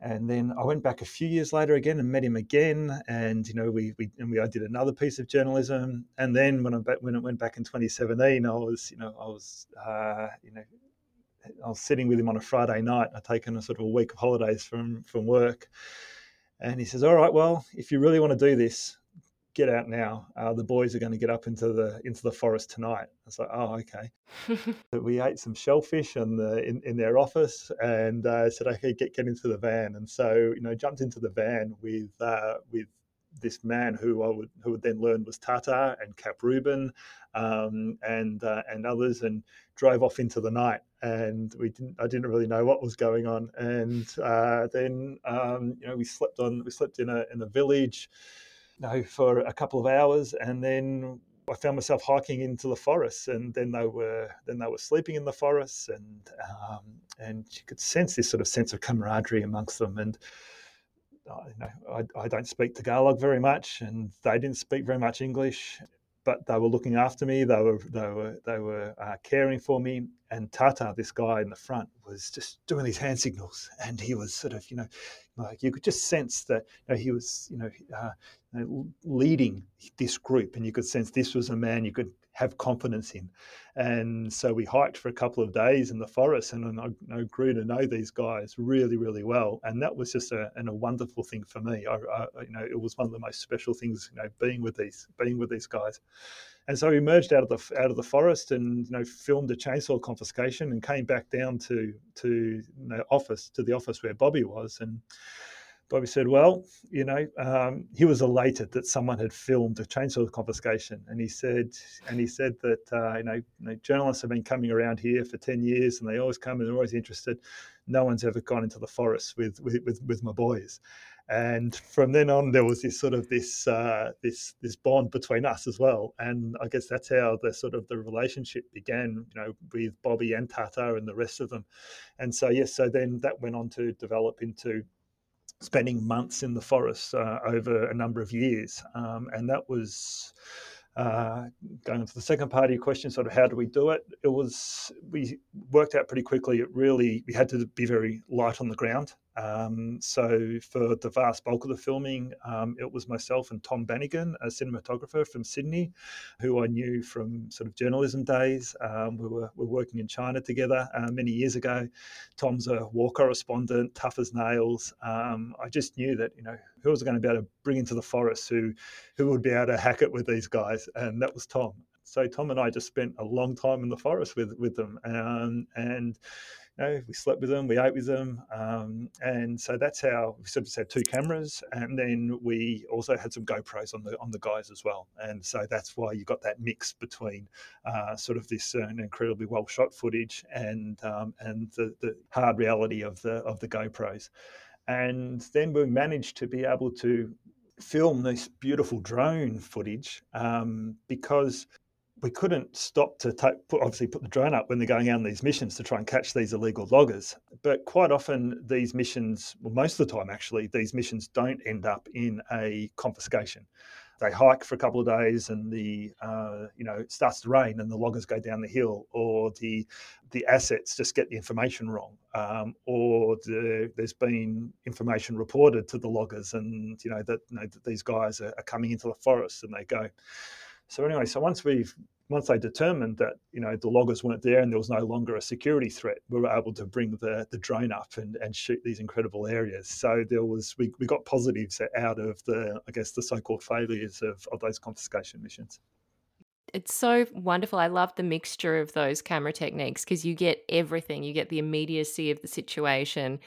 and then I went back a few years later again and met him again, and you know we we and we I did another piece of journalism, and then when I when it went back in 2017, I was you know I was uh, you know I was sitting with him on a Friday night. I'd taken a sort of a week of holidays from from work, and he says, "All right, well, if you really want to do this, get out now. Uh, the boys are going to get up into the into the forest tonight." I was like, "Oh, okay." we ate some shellfish in the in, in their office, and uh, said, "Okay, get get into the van." And so you know, jumped into the van with uh, with this man who I would who would then learn was Tata and Cap Ruben um, and uh, and others, and drove off into the night. And we didn't I didn't really know what was going on. And uh, then um, you know we slept on we slept in a in a village, you know, for a couple of hours, and then I found myself hiking into the forests, and then they were then they were sleeping in the forests, and um, and you could sense this sort of sense of camaraderie amongst them, and you know, I, I don't speak Tagalog very much, and they didn't speak very much English, but they were looking after me. They were they were they were uh, caring for me. And Tata, this guy in the front, was just doing these hand signals, and he was sort of you know, like you could just sense that you know, he was you know, uh, Uh, leading this group, and you could sense this was a man you could have confidence in. And so we hiked for a couple of days in the forest, and I, I grew to know these guys really, really well. And that was just a, and a wonderful thing for me. I, I, you know, it was one of the most special things, you know, being with these, being with these guys. And so we emerged out of the out of the forest and you know filmed a chainsaw confiscation and came back down to to the office to the office where Bobby was and Bobby said, "Well, you know, um, he was elated that someone had filmed a chainsaw confiscation, and he said, and he said that uh, you, know, you, know, journalists have been coming around here for ten years, and they always come and they're always interested. No one's ever gone into the forest with with with, with my boys." And from then on, there was this sort of this uh, this this bond between us as well, and I guess that's how the sort of the relationship began, you know, with Bobby and Tata and the rest of them. And so yes, so then that went on to develop into spending months in the forest uh, over a number of years. Um, and that was uh, going to the second part of your question, sort of how do we do it? It was, we worked out pretty quickly. It really, we had to be very light on the ground. Um, so for the vast bulk of the filming, um, it was myself and Tom Bannigan, a cinematographer from Sydney, who I knew from sort of journalism days. Um, we were, we were working in China together uh, many years ago. Tom's a war correspondent, tough as nails. Um, I just knew that you know who was going to be able to bring into the forest, who who would be able to hack it with these guys, and that was Tom. So Tom and I just spent a long time in the forest with with them, and know, we slept with them, we ate with them, um, and so that's how we sort of had two cameras, and then we also had some GoPros on the on the guys as well, and so that's why you got that mix between uh, sort of this uh, incredibly well shot footage and um, and the, the hard reality of the of the GoPros, and then we managed to be able to film this beautiful drone footage um, because we couldn't stop to take, put, obviously put the drone up when they're going out on these missions to try and catch these illegal loggers. But quite often, these missions, well, most of the time actually, these missions don't end up in a confiscation. They hike for a couple of days, and the uh, you know it starts to rain, and the loggers go down the hill, or the the assets just get the information wrong, um, or the, there's been information reported to the loggers, and you know that, you know, that these guys are, are coming into the forest, and they go. So anyway, so once we've once they determined that you know the loggers weren't there and there was no longer a security threat, we were able to bring the, the drone up and, and shoot these incredible areas. So there was we, we got positives out of the I guess the so-called failures of, of those confiscation missions. It's so wonderful. I love the mixture of those camera techniques because you get everything. You get the immediacy of the situation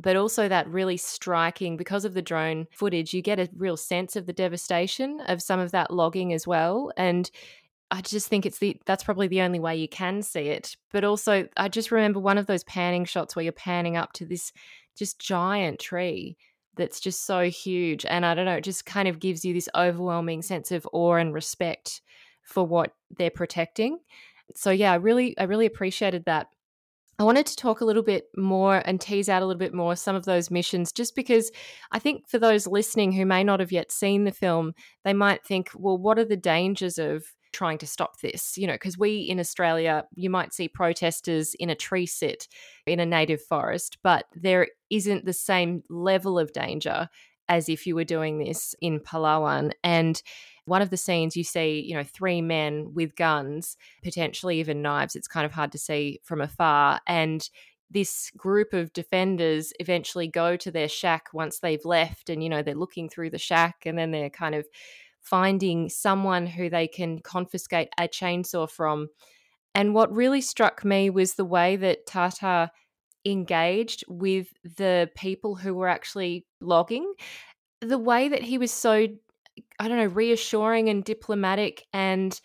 but also that really striking because of the drone footage, you get a real sense of the devastation of some of that logging as well. And I just think it's the that's probably the only way you can see it. But also I just remember one of those panning shots where you're panning up to this just giant tree that's just so huge and I don't know, it just kind of gives you this overwhelming sense of awe and respect for what they're protecting. So yeah, I really I really appreciated that. I wanted to talk a little bit more and tease out a little bit more some of those missions, just because I think for those listening who may not have yet seen the film, they might think, well, what are the dangers of trying to stop this? You know, because we in Australia, you might see protesters in a tree sit in a native forest, but there isn't the same level of danger as if you were doing this in Palawan. And one of the scenes you see, you know, three men with guns, potentially even knives. It's kind of hard to see from afar. And this group of defenders eventually go to their shack once they've left and you know they're looking through the shack and then they're kind of finding someone who they can confiscate a chainsaw from and what really struck me was the way that tata engaged with the people who were actually logging the way that he was so I don't know, reassuring and diplomatic and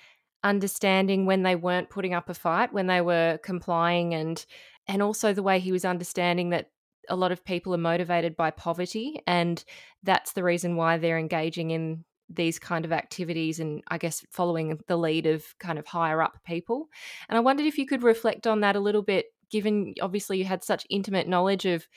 understanding when they weren't putting up a fight, when they were complying and and also the way he was understanding that a lot of people are motivated by poverty and that's the reason why they're engaging in these kind of activities and I guess following the lead of kind of higher up people. And I wondered if you could reflect on that a little bit given obviously you had such intimate knowledge of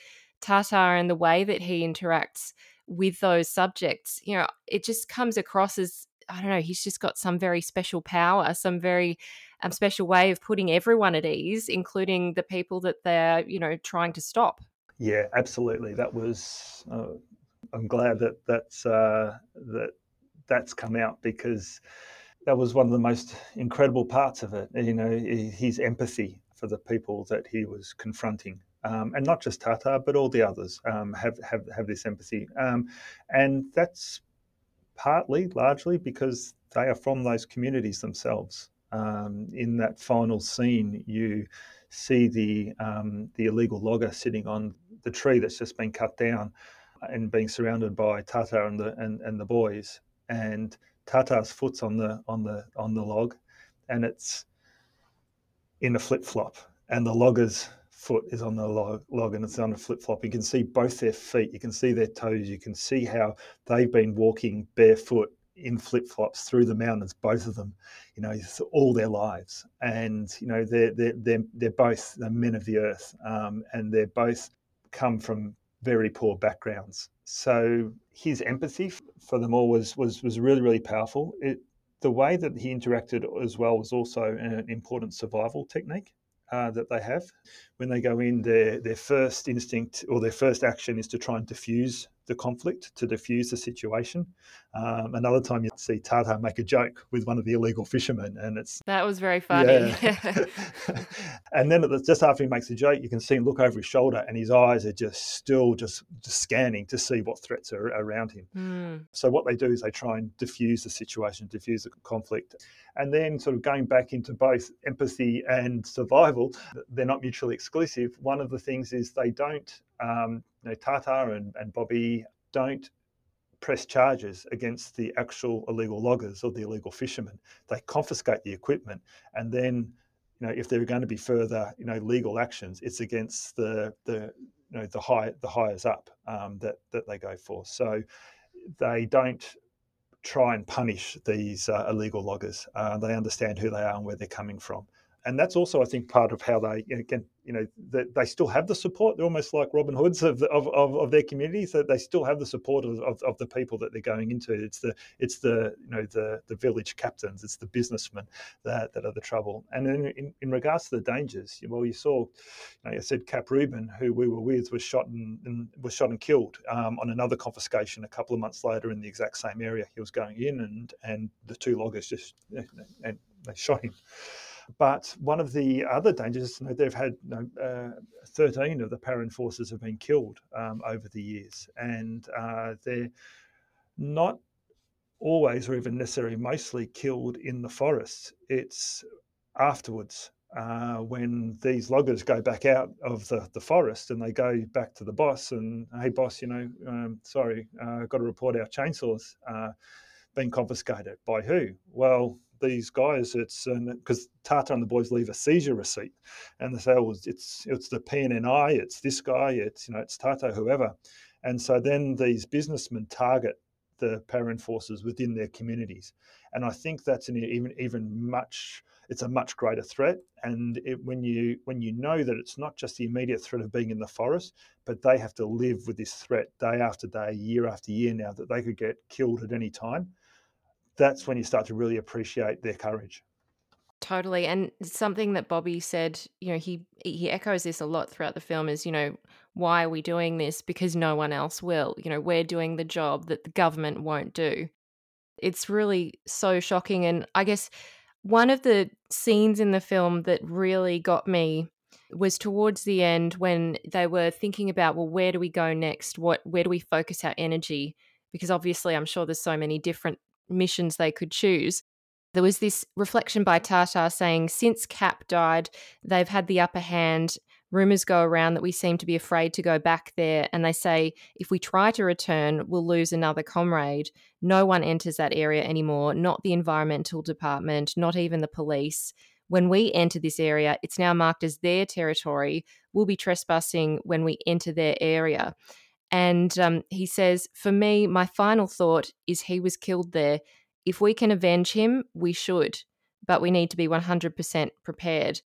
Tata and the way that he interacts with those subjects, you know, it just comes across as I don't know, he's just got some very special power, some very um, special way of putting everyone at ease, including the people that they're, you know, trying to stop. Yeah, absolutely. That was. Uh, I'm glad that that's uh, that that's come out because that was one of the most incredible parts of it. You know, his empathy for the people that he was confronting um, and not just Tata, but all the others um, have, have have this empathy, um, and that's partly, largely, because they are from those communities themselves. Um, in that final scene, you see the um, the illegal logger sitting on the tree that's just been cut down, and being surrounded by Tata and the and, and the boys, and Tata's foot's on the on the on the log, and it's in a flip flop, and the loggers foot is on the log, log and it's on a flip flop. You can see both their feet, you can see their toes, you can see how they've been walking barefoot in flip flops through the mountains, both of them, you know, all their lives. And, you know, they're, they're, they're, they're both the men of the earth um, and they're both come from very poor backgrounds. So his empathy for them all was, was, was really, really powerful. It, the way that he interacted as well was also an important survival technique uh, that they have. When they go in, their, their first instinct or their first action is to try and diffuse the conflict, to diffuse the situation. Um, another time you see Tata make a joke with one of the illegal fishermen, and it's that was very funny. Yeah. and then just after he makes a joke, you can see him look over his shoulder, and his eyes are just still just, just scanning to see what threats are around him. Mm. So what they do is they try and diffuse the situation, diffuse the conflict, and then sort of going back into both empathy and survival. They're not mutually exclusive. One of the things is they don't um, you know, Tata and, and Bobby don't press charges against the actual illegal loggers or the illegal fishermen. They confiscate the equipment, and then, you know, if there are going to be further, you know, legal actions, it's against the the you know the high the hires up um, that that they go for. So they don't try and punish these uh, illegal loggers. Uh, they understand who they are and where they're coming from and that's also, I think, part of how they again, you know, they, they still have the support. They're almost like Robin Hoods of, of, of, of, their communities. That they still have the support of, of, of, the people that they're going into. It's the it's the you know the the village captains. It's the businessmen that, that are the trouble. And in, in, in regards to the dangers, well, you saw, you know, said Cap Ruben, who we were with, was shot and, and was shot and killed um, on another confiscation a couple of months later in the exact same area. He was going in, and and the two loggers just and they shot him. But one of the other dangers, you know, they've had you know, uh, 13 of the para-enforcers have been killed um, over the years, and uh, they're not always or even necessarily mostly killed in the forests. It's afterwards. uh, when these loggers go back out of the, the forest and they go back to the boss and, hey, boss, you know, um, sorry, uh, got to report our chainsaws uh, being confiscated. By who? Well, these guys, it's um, because Tata and the boys leave a seizure receipt and they say, oh, it's, it's the PNNI, it's this guy, it's, you know, it's Tata, whoever. And so then these businessmen target the para forces within their communities. And I think that's an even, even much it's a much greater threat. And it, when you when you know that it's not just the immediate threat of being in the forest, but they have to live with this threat day after day, year after year now that they could get killed at any time, that's when you start to really appreciate their courage. Totally. And something that Bobby said, you know, he he echoes this a lot throughout the film is, you know, why are we doing this? Because no one else will. You know, we're doing the job that the government won't do. It's really so shocking and I guess one of the scenes in the film that really got me was towards the end when they were thinking about, well, where do we go next? What where do we focus our energy? Because obviously I'm sure there's so many different missions they could choose. There was this reflection by Tata saying, since Cap died, they've had the upper hand rumors go around that we seem to be afraid to go back there. And they say if we try to return, we'll lose another comrade. No one enters that area anymore, not the environmental department, not even the police. When we enter this area, it's now marked as their territory. We'll be trespassing when we enter their area. And um, he says, For me, my final thought is he was killed there. If we can avenge him, we should, but we need to be 100% prepared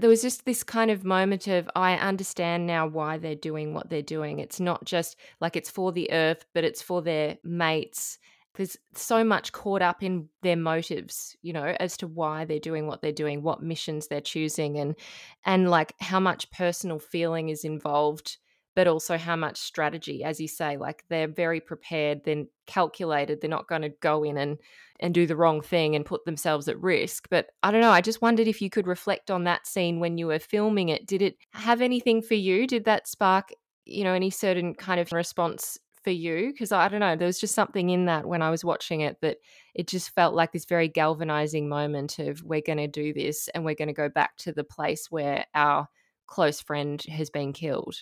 there was just this kind of moment of I understand now why they're doing what they're doing. It's not just like it's for the earth, but it's for their mates. There's so much caught up in their motives, you know, as to why they're doing what they're doing, what missions they're choosing, and and like how much personal feeling is involved but also how much strategy, as you say, like they're very prepared, they're calculated, they're not going to go in and and do the wrong thing and put themselves at risk. But I don't know, I just wondered if you could reflect on that scene when you were filming it. Did it have anything for you? Did that spark, you know, any certain kind of response for you? Because I don't know, there was just something in that when I was watching it that it just felt like this very galvanizing moment of we're going to do this and we're going to go back to the place where our close friend has been killed.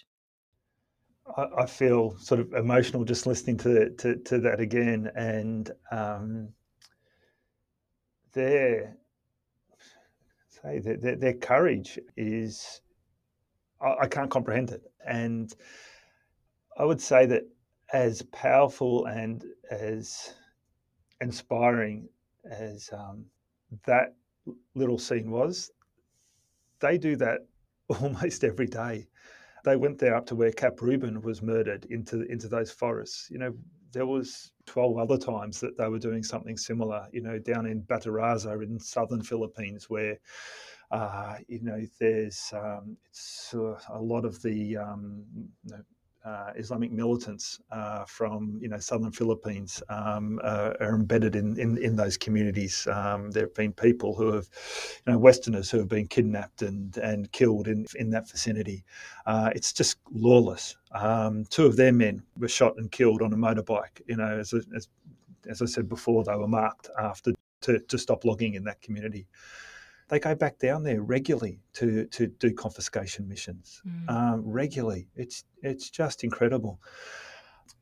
I, feel sort of emotional just listening to to, to that again, and um, their say their, their, courage is I, I can't comprehend it, and I would say that as powerful and as inspiring as um, that little scene was, they do that almost every day they went there up to where Cap Ruben was murdered into into those forests. You know, there was 12 other times that they were doing something similar, you know, down in Bataraza in southern Philippines where uh, you know, there's um, it's uh, a lot of the um, you know, uh, Islamic militants uh, from you know southern Philippines um, uh, are embedded in, in, in those communities. Um, there have been people who have, you know, Westerners who have been kidnapped and and killed in in that vicinity. Uh, it's just lawless. Um, two of their men were shot and killed on a motorbike. You know, as, as as I said before, they were marked after to, to stop logging in that community they go back down there regularly to to do confiscation missions mm. um, regularly. It's it's just incredible,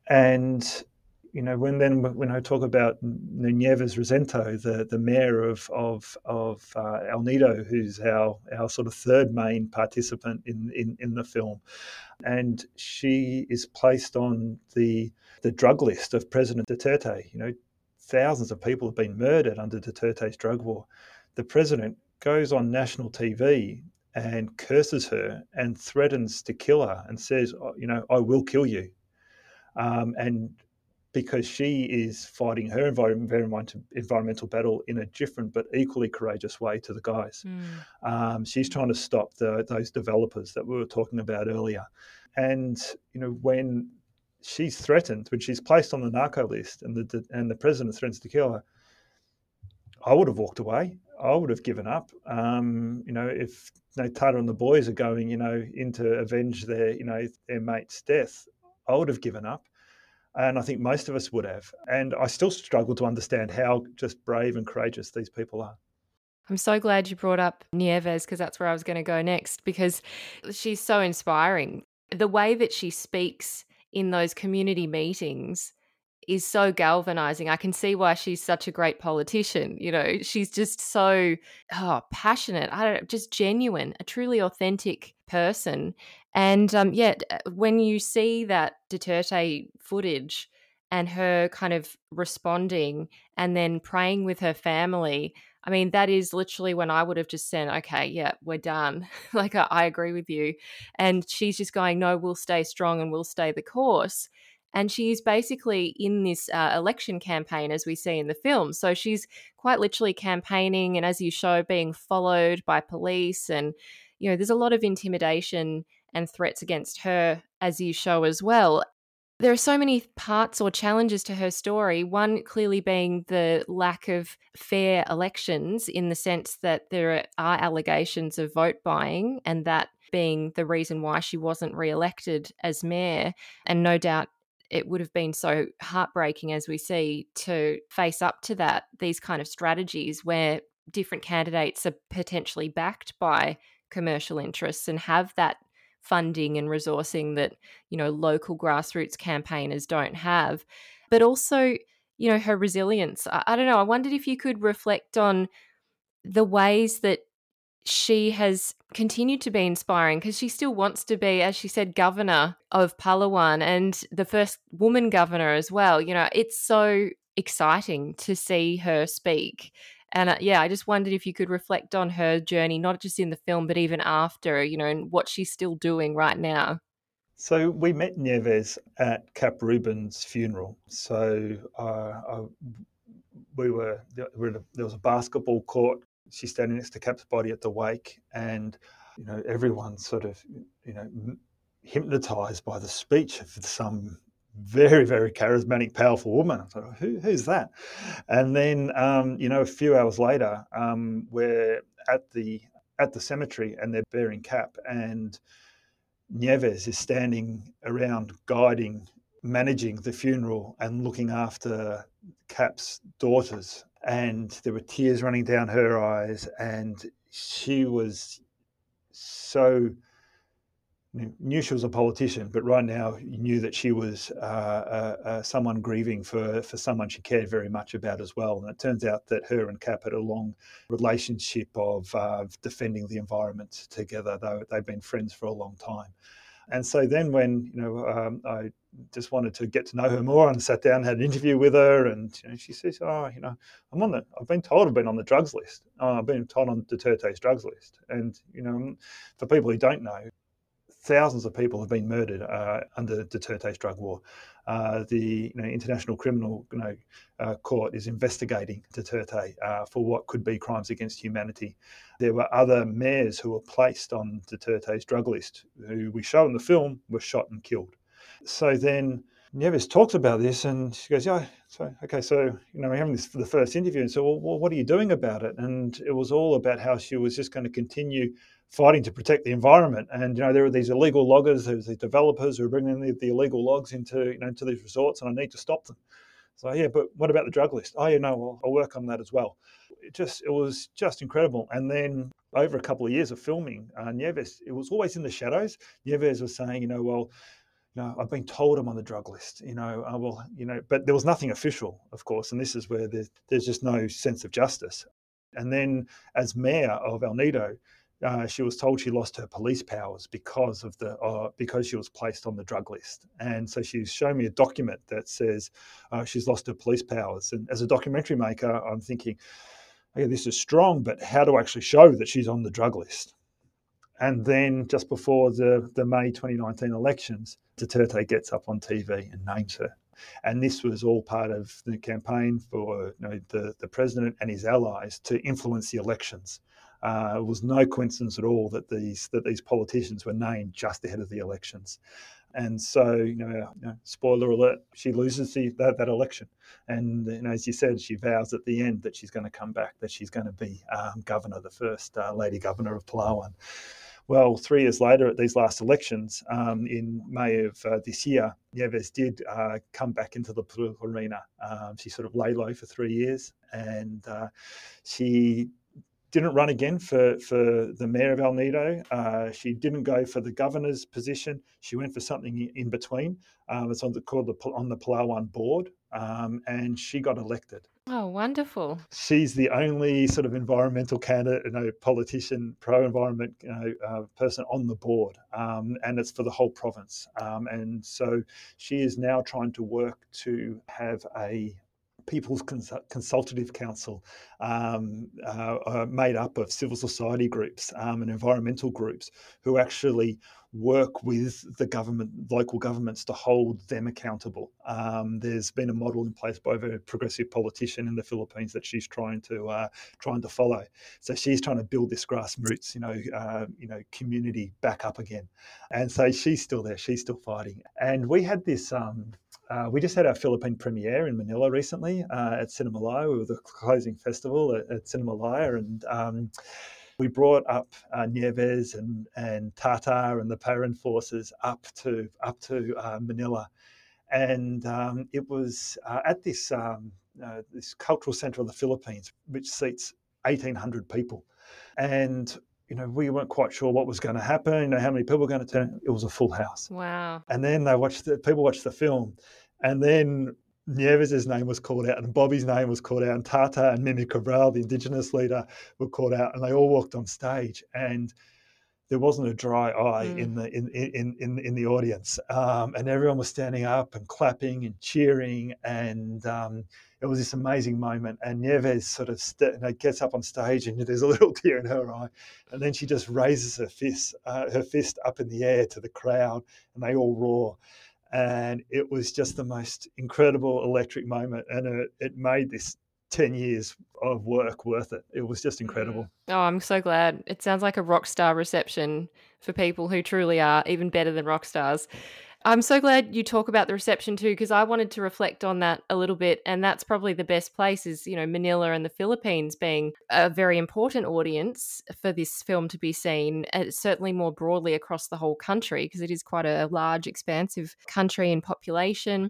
and you know when then when I talk about Nieves Rosento, the the mayor of of of uh, El Nido, who's our our sort of third main participant in in, in the film, and she is placed on the the drug list of President Duterte. You know, thousands of people have been murdered under Duterte's drug war. The president goes on national TV and curses her and threatens to kill her and says, oh, you know, I will kill you. Um, and because she is fighting her environmental, environmental battle in a different but equally courageous way to the guys. Mm. Um, she's trying to stop the, those developers that we were talking about earlier. And, you know, when she's threatened, when she's placed on the narco list and the, and the president threatens to kill her, I would have walked away. I would have given up. Um, you know, if Tata and the boys are going, you know, into avenge their, you know, their mate's death, I would have given up. And I think most of us would have. And I still struggle to understand how just brave and courageous these people are. I'm so glad you brought up Nieves because that's where I was going to go next because she's so inspiring. The way that she speaks in those community meetings is so galvanizing. I can see why she's such a great politician. You know, she's just so oh, passionate. I don't know, just genuine, a truly authentic person. And um, yeah, when you see that Duterte footage and her kind of responding and then praying with her family, I mean, that is literally when I would have just said, okay, yeah, we're done. like, I, I agree with you. And she's just going, no, we'll stay strong and we'll stay the course and she's basically in this uh, election campaign as we see in the film so she's quite literally campaigning and as you show being followed by police and you know there's a lot of intimidation and threats against her as you show as well there are so many parts or challenges to her story. One clearly being the lack of fair elections, in the sense that there are allegations of vote buying, and that being the reason why she wasn't re elected as mayor. And no doubt it would have been so heartbreaking as we see to face up to that these kind of strategies where different candidates are potentially backed by commercial interests and have that funding and resourcing that you know local grassroots campaigners don't have. But also you know her resilience. I, I don't know i wondered if you could reflect on the ways that she has continued to be inspiring because she still wants to be, as she said, governor of Palawan and the first woman governor as well. You know, it's so exciting to see her speak. And uh, yeah, I just wondered if you could reflect on her journey, not just in the film, but even after, you know, and what she's still doing right now. So we met Nieves at Cap Ruben's funeral. So uh, I, we were there was a basketball court she's standing next to Cap's body at the wake, and you know everyone's sort of you know hypnotized by the speech of some very very charismatic powerful woman. I thought, Who, who's that? And then um, you know a few hours later um, we're at the at the cemetery and they're burying cap and Nieves is standing around guiding managing the funeral and looking after cap's daughters and there were tears running down her eyes, and she was so knew she was a politician, but right now knew that she was uh, uh, uh, someone grieving for for someone she cared very much about as well. And it turns out that her and Cap had a long relationship of uh, defending the environment together. Though they've been friends for a long time. And so then, when you know, um, I just wanted to get to know her more and sat down, had an interview with her, and you know, she says, "Oh, you know, I'm on the. I've been told I've been on the drugs list. Oh, I've been told on Duterte's drugs list." And you know, for people who don't know, thousands of people have been murdered uh, under Duterte's drug war. Uh, the you know, International Criminal you know, uh, Court is investigating Duterte uh, for what could be crimes against humanity. There were other mayors who were placed on Duterte's drug list, who we show in the film were shot and killed. So then Nieves talks about this and she goes, Yeah, so, okay, so, you know, we're having this for the first interview. And so, well, what are you doing about it? And it was all about how she was just going to continue fighting to protect the environment. And, you know, there are these illegal loggers, there's these developers who are bringing the, the illegal logs into, you know, into these resorts and I need to stop them. So, yeah, but what about the drug list? Oh, you know, well, I'll work on that as well. It just, it was just incredible. And then over a couple of years of filming, uh, Nieves, it was always in the shadows. Nieves was saying, you know, well, know, I've been told I'm on the drug list, you know, uh, well, you know, but there was nothing official, of course, and this is where there's, there's just no sense of justice. And then, as mayor of El Nido, uh, she was told she lost her police powers because of the uh, because she was placed on the drug list, and so she's shown me a document that says uh, she's lost her police powers. And as a documentary maker, I'm thinking, okay, this is strong, but how do I actually show that she's on the drug list? And then just before the, the May 2019 elections, Duterte gets up on TV and names her. And this was all part of the campaign for you know, the, the president and his allies to influence the elections. Uh, it was no coincidence at all that these that these politicians were named just ahead of the elections. And so, you know, you know spoiler alert, she loses the, that, that election. And you know, as you said, she vows at the end that she's going to come back, that she's going to be um, governor, the first uh, lady governor of Palawan. Well, three years later, at these last elections um, in May of uh, this year, Nieves did uh, come back into the political arena. Um, she sort of lay low for three years, and uh, she didn't run again for, for the mayor of El Nido. Uh, she didn't go for the governor's position. She went for something in between. Um, it's on the, called the, on the Palawan board, um, and she got elected. Oh, wonderful! She's the only sort of environmental candidate, you know, politician, pro-environment, you know, uh, person on the board, um, and it's for the whole province. Um, and so she is now trying to work to have a People's Consultative Council um, uh, uh, made up of civil society groups um, and environmental groups who actually work with the government, local governments to hold them accountable. Um, there's been a model in place by a progressive politician in the Philippines that she's trying to uh, trying to follow. So she's trying to build this grassroots, you know, uh, you know, community back up again. And so she's still there. She's still fighting. And we had this. Um, uh, we just had our Philippine premiere in Manila recently uh, at Cinemalaya. We were the closing festival at, at Cinemalaya, and um, we brought up uh, Nieves and, and Tata and the para-enforcers up to up to uh, Manila, and um, it was uh, at this um, uh, this cultural centre of the Philippines, which seats 1,800 people, and you know, we weren't quite sure what was going to happen, you know, how many people were going to turn. It was a full house. Wow. And then they watched the people watched the film, and then Nieves' name was called out, and Bobby's name was called out, and Tata and Mimi Cabral, the Indigenous leader, were called out, and they all walked on stage, and there wasn't a dry eye mm. in the in, in in in the audience, um, and everyone was standing up and clapping and cheering, and um, it was this amazing moment. And Nieves sort of st- you know, gets up on stage, and there's a little tear in her eye, and then she just raises her fist, uh, her fist up in the air to the crowd, and they all roar and it was just the most incredible electric moment and it, it made this 10 years of work worth it it was just incredible mm. oh i'm so glad it sounds like a rock star reception for people who truly are even better than rock stars I'm so glad you talk about the reception too, because I wanted to reflect on that a little bit. And that's probably the best place is, you know, Manila and the Philippines being a very important audience for this film to be seen, certainly more broadly across the whole country, because it is quite a large, expansive country in population.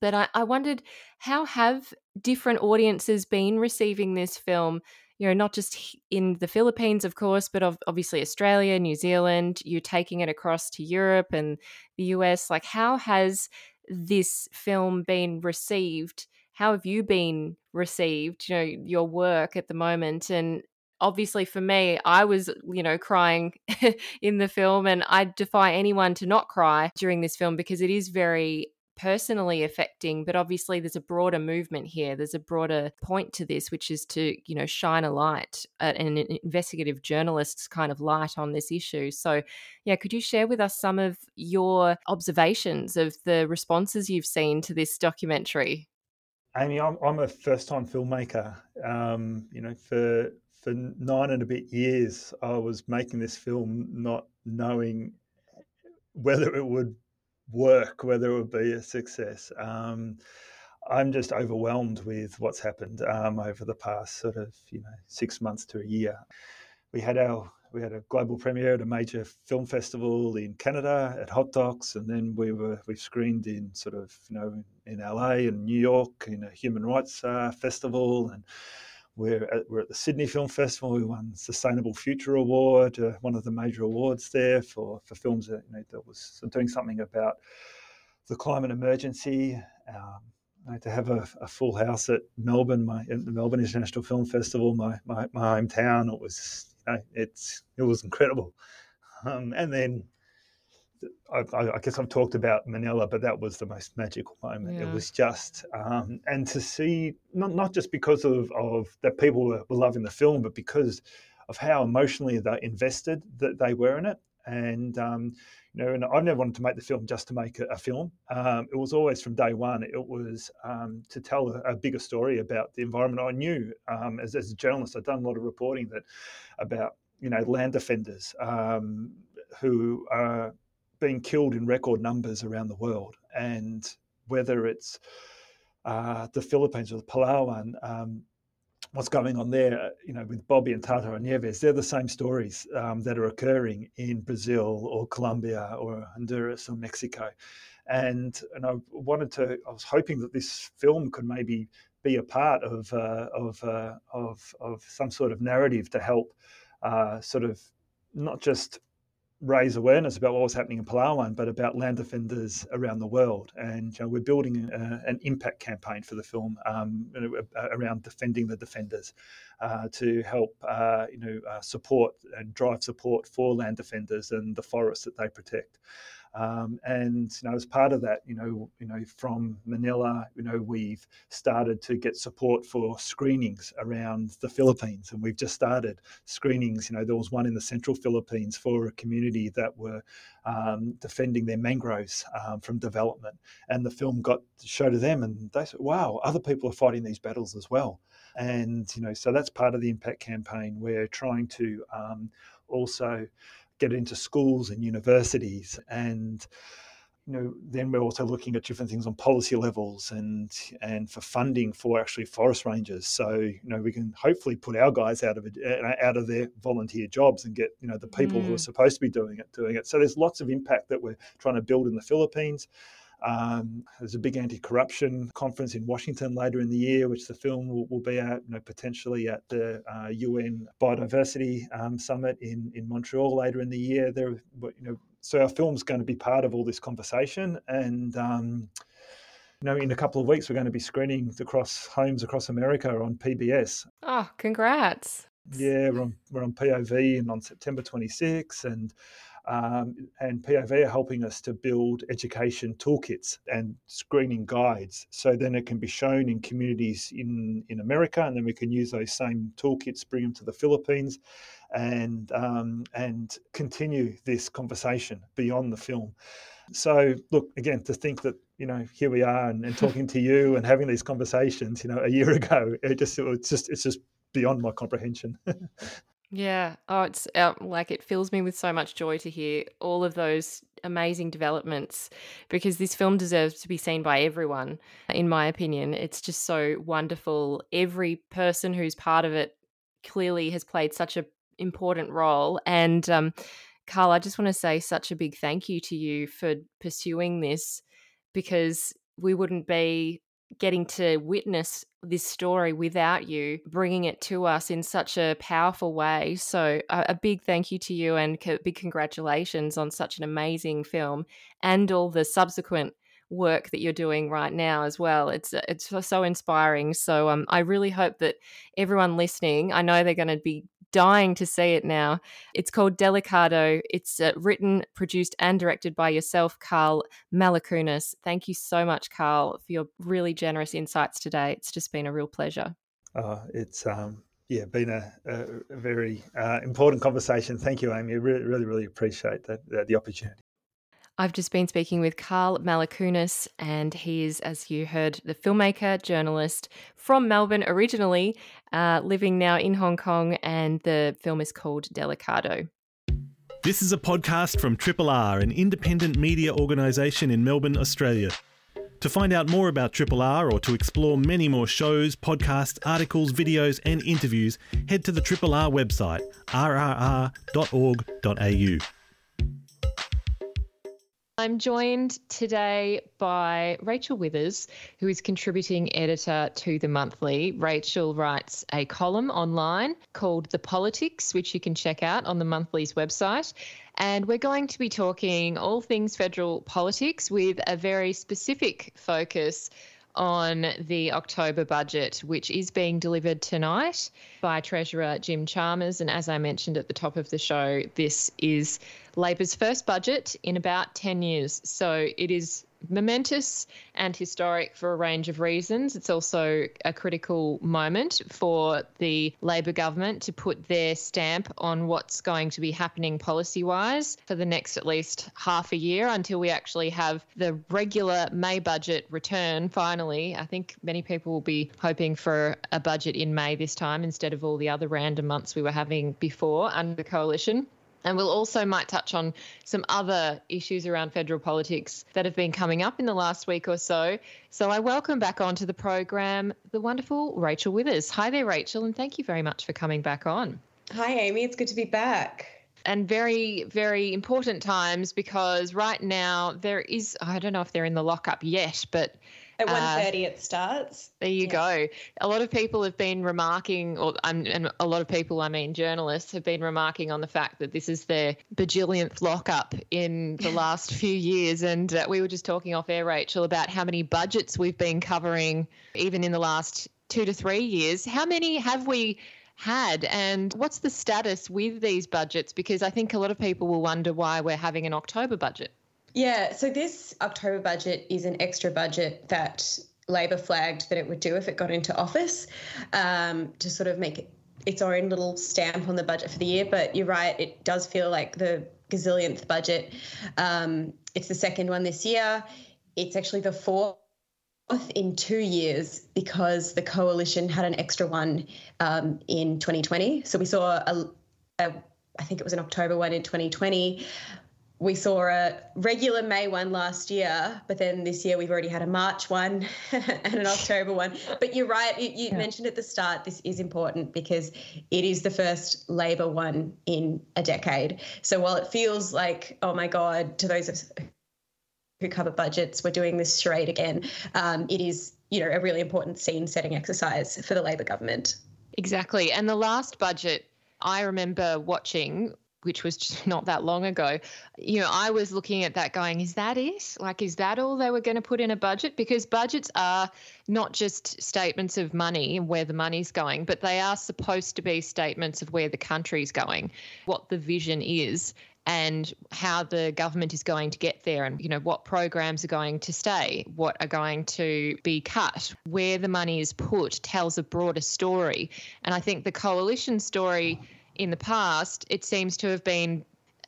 But I, I wondered how have different audiences been receiving this film? You know, not just in the Philippines, of course, but of obviously Australia, New Zealand, you're taking it across to Europe and the US. Like, how has this film been received? How have you been received, you know, your work at the moment? And obviously for me, I was, you know, crying in the film, and I defy anyone to not cry during this film because it is very personally affecting but obviously there's a broader movement here. There's a broader point to this which is to you know shine a light uh, an investigative journalist's kind of light on this issue. So yeah could you share with us some of your observations of the responses you've seen to this documentary? Amy i'm, I'm a first time filmmaker. Um, you know for for nine and a bit years i was making this film not knowing whether it would work, whether it would be a success. Um, I'm just overwhelmed with what's happened um, over the past sort of you know six months to a year. We had our we had a global premiere at a major film festival in Canada at Hot Docs, and then we were we've screened in sort of you know in LA and New York in a human rights uh, festival, and we're at, we're at the Sydney Film Festival. We won Sustainable Future Award, uh, one of the major awards there for, for films that, you know, that was doing something about the climate emergency. Um, to have a, a, full house at Melbourne, my at the Melbourne International Film Festival, my my, my hometown, it was you know, it's it was incredible. Um, and then I, I, guess I've talked about Manila, but that was the most magical moment. Yeah. It was just, um, and to see not not just because of, of that people were, were loving the film, but because of how emotionally they invested that they were in it. And um, you know, and I never wanted to make the film just to make a, a film. Um, it was always from day one. It was um, to tell a, a, bigger story about the environment. I knew um, as, as a journalist, I'd done a lot of reporting that about you know land defenders um, who are being killed in record numbers around the world. And whether it's uh, the Philippines or the Palawan, um, what's going on there, uh, you know, with Bobby and Tata and Nieves, they're the same stories um, that are occurring in Brazil or Colombia or Honduras or Mexico. And, and I wanted to, I was hoping that this film could maybe be a part of, uh, of, uh, of, of some sort of narrative to help uh, sort of not just raise awareness about what was happening in Palawan, but about land defenders around the world. And you know, we're building a, an impact campaign for the film um, around defending the defenders uh, to help uh, you know uh, support and drive support for land defenders and the forests that they protect. Um, and you know, as part of that, you know, you know, from Manila, you know, we've started to get support for screenings around the Philippines, and we've just started screenings. You know, there was one in the central Philippines for a community that were um, defending their mangroves um, from development, and the film got to show to them, and they said, "Wow, other people are fighting these battles as well." And you know, so that's part of the impact campaign. We're trying to um, also get into schools and universities and you know, then we're also looking at different things on policy levels and and for funding for actually forest rangers. So you know, we can hopefully put our guys out of it, uh, out of their volunteer jobs and get you know the people mm. who are mm. supposed to be doing it doing it. So there's lots of impact that we're trying to build in the Philippines. Um, there's a big anti-corruption conference in Washington later in the year, which the film will, will be at, you know, potentially at the uh, UN Biodiversity um, Summit in, in Montreal later in the year. There, you know, so our film's going to be part of all this conversation, and um, you know, in a couple of weeks we're going to be screening across homes across America on PBS. Oh, congrats! Yeah, we're on, we're on POV and on September 26, and um, and POV are helping us to build education toolkits and screening guides. So then it can be shown in communities in, in America, and then we can use those same toolkits, bring them to the Philippines, and um, and continue this conversation beyond the film. So look again to think that you know here we are and, and talking to you and having these conversations. You know, a year ago, it just it's just it's just beyond my comprehension. Yeah. Oh, it's uh, like it fills me with so much joy to hear all of those amazing developments because this film deserves to be seen by everyone, in my opinion. It's just so wonderful. Every person who's part of it clearly has played such an important role. And, um, Karl, I just want to say such a big thank you to you for pursuing this because we wouldn't be getting to witness this story without you bringing it to us in such a powerful way. So, a, a big thank you to you and co- big congratulations on such an amazing film and all the subsequent work that you're doing right now as well. It's it's so inspiring. So um, I really hope that everyone listening, I know they're going to be dying to see it now. It's called Delikado. It's uh, written, produced, and directed by yourself, Karl Malakunas. Thank you so much, Karl, for your really generous insights today. It's just been a real pleasure. Uh, it's um, yeah, been a, a very uh, important conversation. Thank you, Amy. I really, really, really appreciate that, that the opportunity. I've just been speaking with Karl Malakunas, and he is, as you heard, the filmmaker, journalist from Melbourne originally, uh, living now in Hong Kong, and the film is called Delikado. This is a podcast from Triple R, an independent media organisation in Melbourne, Australia. To find out more about Triple R or to explore many more shows, podcasts, articles, videos, and interviews, head to the Triple R website, rrr.org.au. I'm joined today by Rachel Withers, who is contributing editor to The Monthly. Rachel writes a column online called The Politics, which you can check out on The Monthly's website. And we're going to be talking all things federal politics with a very specific focus on the October budget, which is being delivered tonight by Treasurer Jim Chalmers. And as I mentioned at the top of the show, this is Labor's first budget in about 10 years. So it is momentous and historic for a range of reasons. It's also a critical moment for the Labor government to put their stamp on what's going to be happening policy wise for the next at least half a year until we actually have the regular May budget return finally. I think many people will be hoping for a budget in May this time instead of all the other random months we were having before under the coalition. And we'll also might touch on some other issues around federal politics that have been coming up in the last week or so. So I welcome back onto the program the wonderful Rachel Withers. Hi there, Rachel, and thank you very much for coming back on. Hi, Amy. It's good to be back and very very important times because right now there is I don't know if they're in the lockup yet, but at 1.30 uh, it starts. There you go. A lot of people have been remarking, or um, and a lot of people, I mean journalists, have been remarking on the fact that this is their bajillionth lockup in the last few years. And uh, we were just talking off air, Rachel, about how many budgets we've been covering even in the last two to three years. How many have we had and what's the status with these budgets because i think a lot of people will wonder why we're having an october budget yeah, so this October budget is an extra budget that Labor flagged that it would do if it got into office um, to sort of make it its own little stamp on the budget for the year. But you're right, it does feel like the gazillionth budget. Um, it's the second one this year. It's actually the fourth in two years because the coalition had an extra one um, in 2020. So we saw a, a I think it was an October one in 2020 we saw a regular May one last year, but then this year we've already had a March one and an October one. But you're right, you, you yeah. mentioned at the start this is important because it is the first Labor one in a decade. So while it feels like, oh my God, to those who cover budgets, we're doing this charade again, um, it is you know a really important scene setting exercise for the Labor government. Exactly. And the last budget I remember watching which was just not that long ago, you know, I was looking at that going, is that it? Like, is that all they were going to put in a budget? Because budgets are not just statements of money and where the money's going, but they are supposed to be statements of where the country's going, what the vision is and how the government is going to get there and you know what programs are going to stay what are going to be cut where the money is put tells a broader story and i think the coalition story in the past, it seems to have been,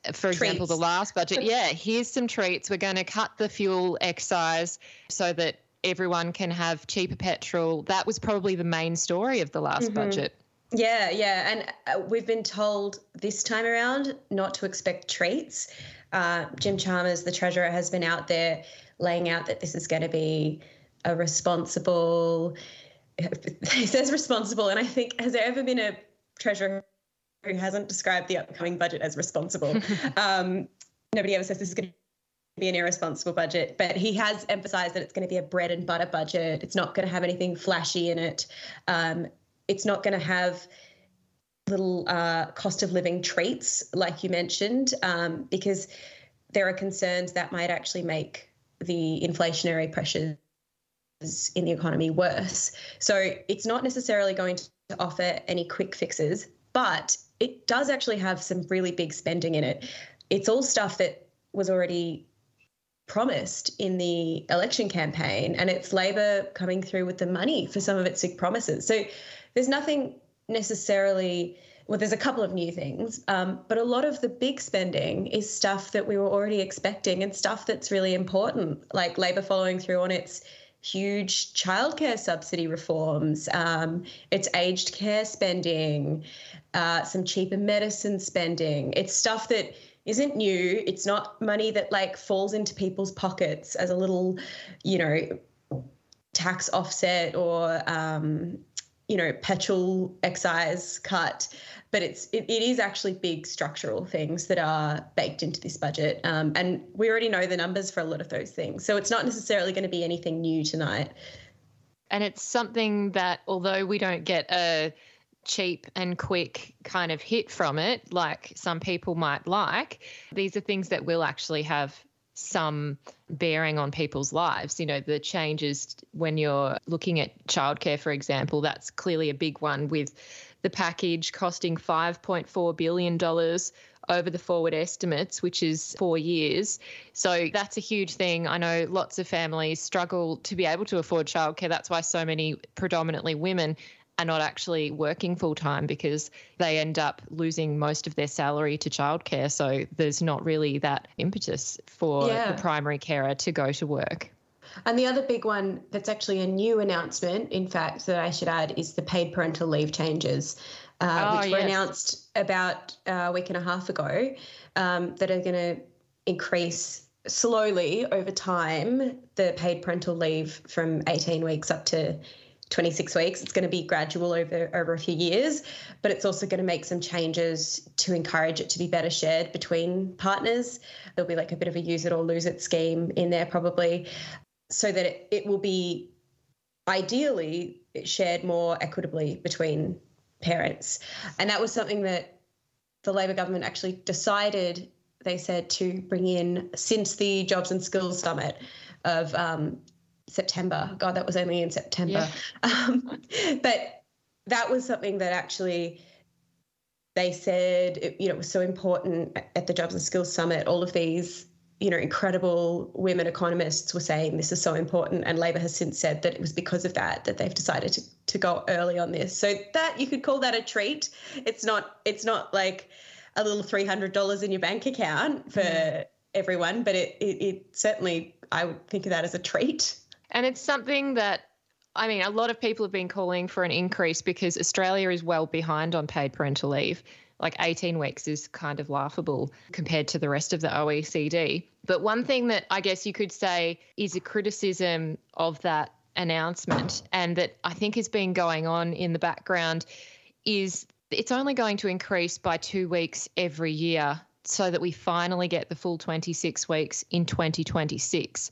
for treats. example, the last budget. yeah, here's some treats. We're going to cut the fuel excise so that everyone can have cheaper petrol. That was probably the main story of the last mm-hmm. budget. Yeah, yeah. And uh, we've been told this time around not to expect treats. Uh, Jim Chalmers, the treasurer, has been out there laying out that this is going to be a responsible, he says responsible. And I think, has there ever been a treasurer who hasn't described the upcoming budget as responsible. um, nobody ever says this is going to be an irresponsible budget, but he has emphasized that it's going to be a bread and butter budget. It's not going to have anything flashy in it. Um, it's not going to have little uh, cost of living treats, like you mentioned, um, because there are concerns that might actually make the inflationary pressures in the economy worse. So it's not necessarily going to offer any quick fixes, but it does actually have some really big spending in it. It's all stuff that was already promised in the election campaign, and it's Labor coming through with the money for some of its big promises. So there's nothing necessarily. Well, there's a couple of new things, um, but a lot of the big spending is stuff that we were already expecting and stuff that's really important, like Labor following through on its huge childcare subsidy reforms, um, its aged care spending, uh, some cheaper medicine spending. It's stuff that isn't new. It's not money that like falls into people's pockets as a little, you know, tax offset or um, you know petrol excise cut but it's it, it is actually big structural things that are baked into this budget. Um, and we already know the numbers for a lot of those things. So it's not necessarily going to be anything new tonight. And it's something that although we don't get a cheap and quick kind of hit from it, like some people might like, these are things that will actually have some bearing on people's lives. You know, the changes when you're looking at childcare, for example, that's clearly a big one with the package costing $5.4 billion over the forward estimates, which is four years. So that's a huge thing. I know lots of families struggle to be able to afford childcare. That's why so many, predominantly women, are not actually working full time because they end up losing most of their salary to childcare. So there's not really that impetus for yeah. the primary carer to go to work. And the other big one that's actually a new announcement, in fact, that I should add is the paid parental leave changes. uh, oh, which yes. were announced about a week and a half ago, um, that are going to increase slowly over time the paid parental leave from 18 weeks up to 26 weeks. It's going to be gradual over over a few years, but it's also going to make some changes to encourage it to be better shared between partners. There'll be like a bit of a use it or lose it scheme in there probably, so that it, it will be ideally shared more equitably between parents. And that was something that the Labor government actually decided. They said to bring in since the Jobs and Skills Summit of um, September. God, that was only in September. Yeah. Um, but that was something that actually they said, it, you know, it was so important at the Jobs and Skills Summit. All of these, you know, incredible women economists were saying this is so important. And Labor has since said that it was because of that that they've decided to, to go early on this. So that you could call that a treat. It's not, it's not like a little $300 in your bank account for mm. everyone, but it, it, it certainly, I would think of that as a treat. And it's something that I mean, a lot of people have been calling for an increase because Australia is well behind on paid parental leave. Like 18 weeks is kind of laughable compared to the rest of the OECD. But one thing that I guess you could say is a criticism of that announcement and that I think has been going on in the background is it's only going to increase by two weeks every year so that we finally get the full 26 weeks in 2026.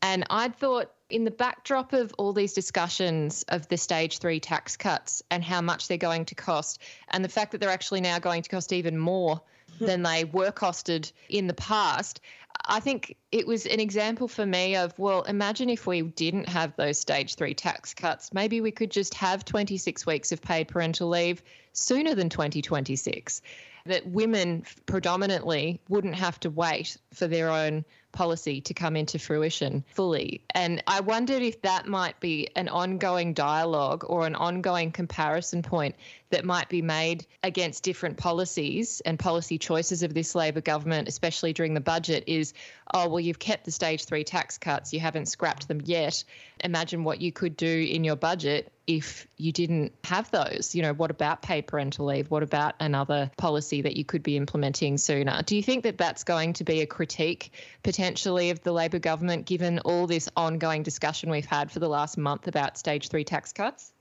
And I'd thought in the backdrop of all these discussions of the stage three tax cuts and how much they're going to cost, and the fact that they're actually now going to cost even more than they were costed in the past, I think it was an example for me of, well, imagine if we didn't have those stage three tax cuts. Maybe we could just have 26 weeks of paid parental leave sooner than 2026. That women predominantly wouldn't have to wait for their own policy to come into fruition fully. And I wondered if that might be an ongoing dialogue or an ongoing comparison point that might be made against different policies and policy choices of this Labor government, especially during the budget, is oh, well, you've kept the stage three tax cuts, you haven't scrapped them yet. Imagine what you could do in your budget if you didn't have those. You know, what about paid parental leave? What about another policy that you could be implementing sooner? Do you think that that's going to be a critique potentially of the Labor government given all this ongoing discussion we've had for the last month about stage three tax cuts?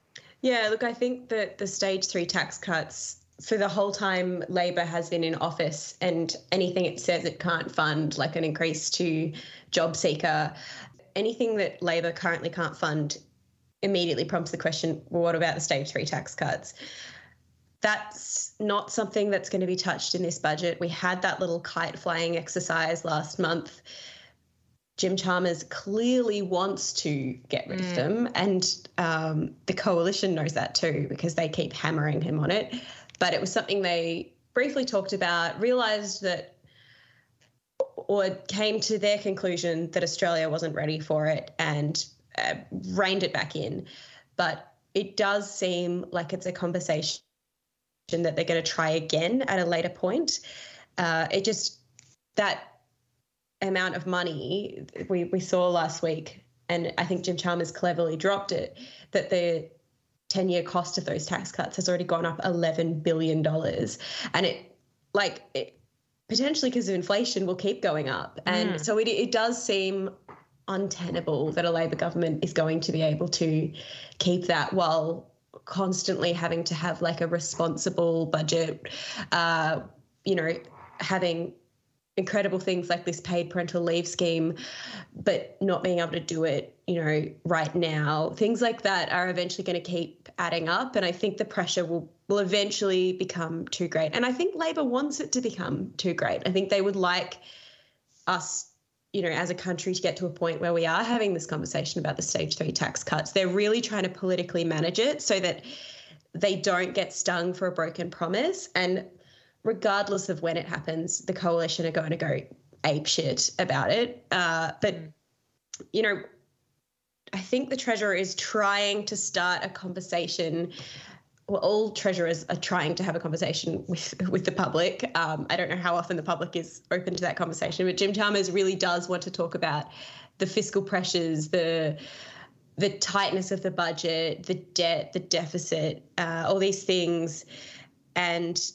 Yeah, look, I think that the stage three tax cuts for the whole time Labor has been in office and anything it says it can't fund, like an increase to job seeker, anything that Labor currently can't fund immediately prompts the question well, what about the stage three tax cuts? That's not something that's going to be touched in this budget. We had that little kite flying exercise last month. Jim Chalmers clearly wants to get rid mm. of them, and um, the coalition knows that too because they keep hammering him on it but it was something they briefly talked about, realised that or came to their conclusion that Australia wasn't ready for it and uh, reined it back in. But it does seem like it's a conversation that they're going to try again at a later point. Uh, it just, that amount of money we, we saw last week, and I think Jim Chalmers cleverly dropped it, that the 10 year cost of those tax cuts has already gone up $11 billion. And it, like, it, potentially because of inflation, will keep going up. And mm. so it, it does seem untenable that a Labor government is going to be able to keep that while constantly having to have like a responsible budget, uh, you know, having incredible things like this paid parental leave scheme, but not being able to do it, you know, right now. Things like that are eventually going to keep adding up. And I think the pressure will, will eventually become too great. And I think Labor wants it to become too great. I think they would like us you know, as a country to get to a point where we are having this conversation about the stage three tax cuts. They're really trying to politically manage it so that they don't get stung for a broken promise. And regardless of when it happens, the coalition are going to go ape shit about it. Uh, but, you know, I think the treasurer is trying to start a conversation. Well, all treasurers are trying to have a conversation with with the public. Um, I don't know how often the public is open to that conversation, but Jim Chalmers really does want to talk about the fiscal pressures, the the tightness of the budget, the debt, the deficit, uh, all these things, and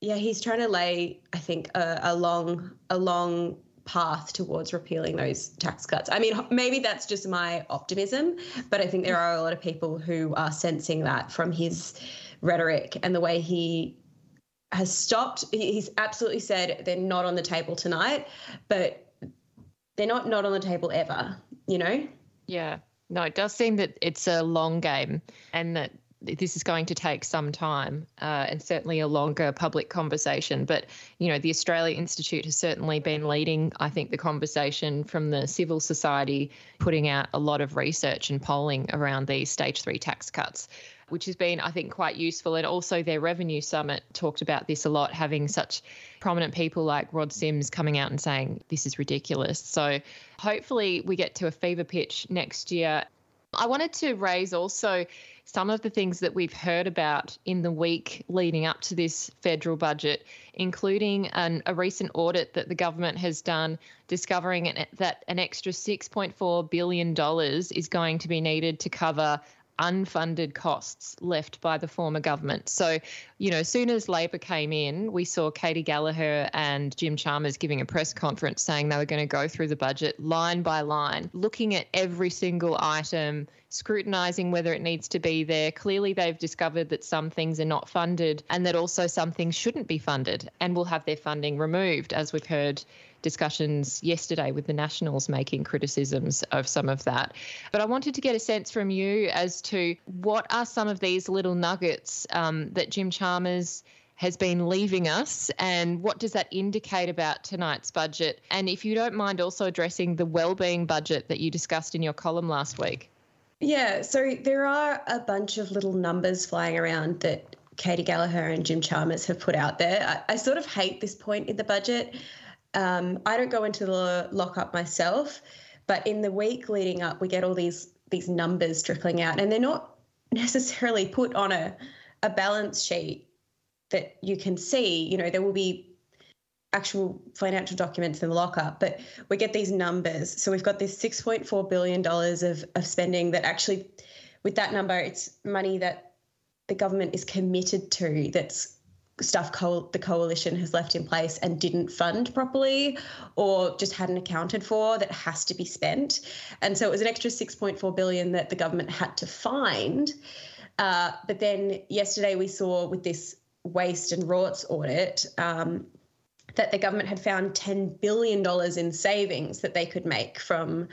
yeah, he's trying to lay, I think, a, a long, a long path towards repealing those tax cuts. I mean, maybe that's just my optimism, but I think there are a lot of people who are sensing that from his rhetoric and the way he has stopped. He's absolutely said they're not on the table tonight, but they're not not on the table ever, you know? Yeah. No, it does seem that it's a long game and that this is going to take some time uh, and certainly a longer public conversation. But, you know, the Australia Institute has certainly been leading, I think, the conversation from the civil society, putting out a lot of research and polling around these stage three tax cuts. Which has been, I think, quite useful. And also, their revenue summit talked about this a lot, having such prominent people like Rod Sims coming out and saying this is ridiculous. So, hopefully, we get to a fever pitch next year. I wanted to raise also some of the things that we've heard about in the week leading up to this federal budget, including an, a recent audit that the government has done discovering an, that an extra $6.4 billion is going to be needed to cover unfunded costs left by the former government. So, you know, as soon as Labor came in, we saw Katy Gallagher and Jim Chalmers giving a press conference saying they were going to go through the budget line by line, looking at every single item, scrutinising whether it needs to be there. Clearly, they've discovered that some things are not funded and that also some things shouldn't be funded and will have their funding removed, as we've heard discussions yesterday with the Nationals making criticisms of some of that. But I wanted to get a sense from you as to what are some of these little nuggets um, that Jim Chalmers has been leaving us and what does that indicate about tonight's budget and if you don't mind also addressing the well-being budget that you discussed in your column last week yeah so there are a bunch of little numbers flying around that Katy Gallagher and Jim Chalmers have put out there. I, I, sort of hate this point in the budget um, I don't go into the lockup myself, but in the week leading up, we get all these these numbers trickling out, and they're not necessarily put on a a balance sheet that you can see. You know, there will be actual financial documents in the lockup, but we get these numbers. So we've got this $6.4 billion of, of spending that actually, with that number, it's money that the government is committed to that's stuff co- the coalition has left in place and didn't fund properly or just hadn't accounted for that has to be spent. And so it was an extra 6.4 billion that the government had to find. Uh, but then yesterday we saw with this waste and rorts audit um, that the government had found $10 billion in savings that they could make from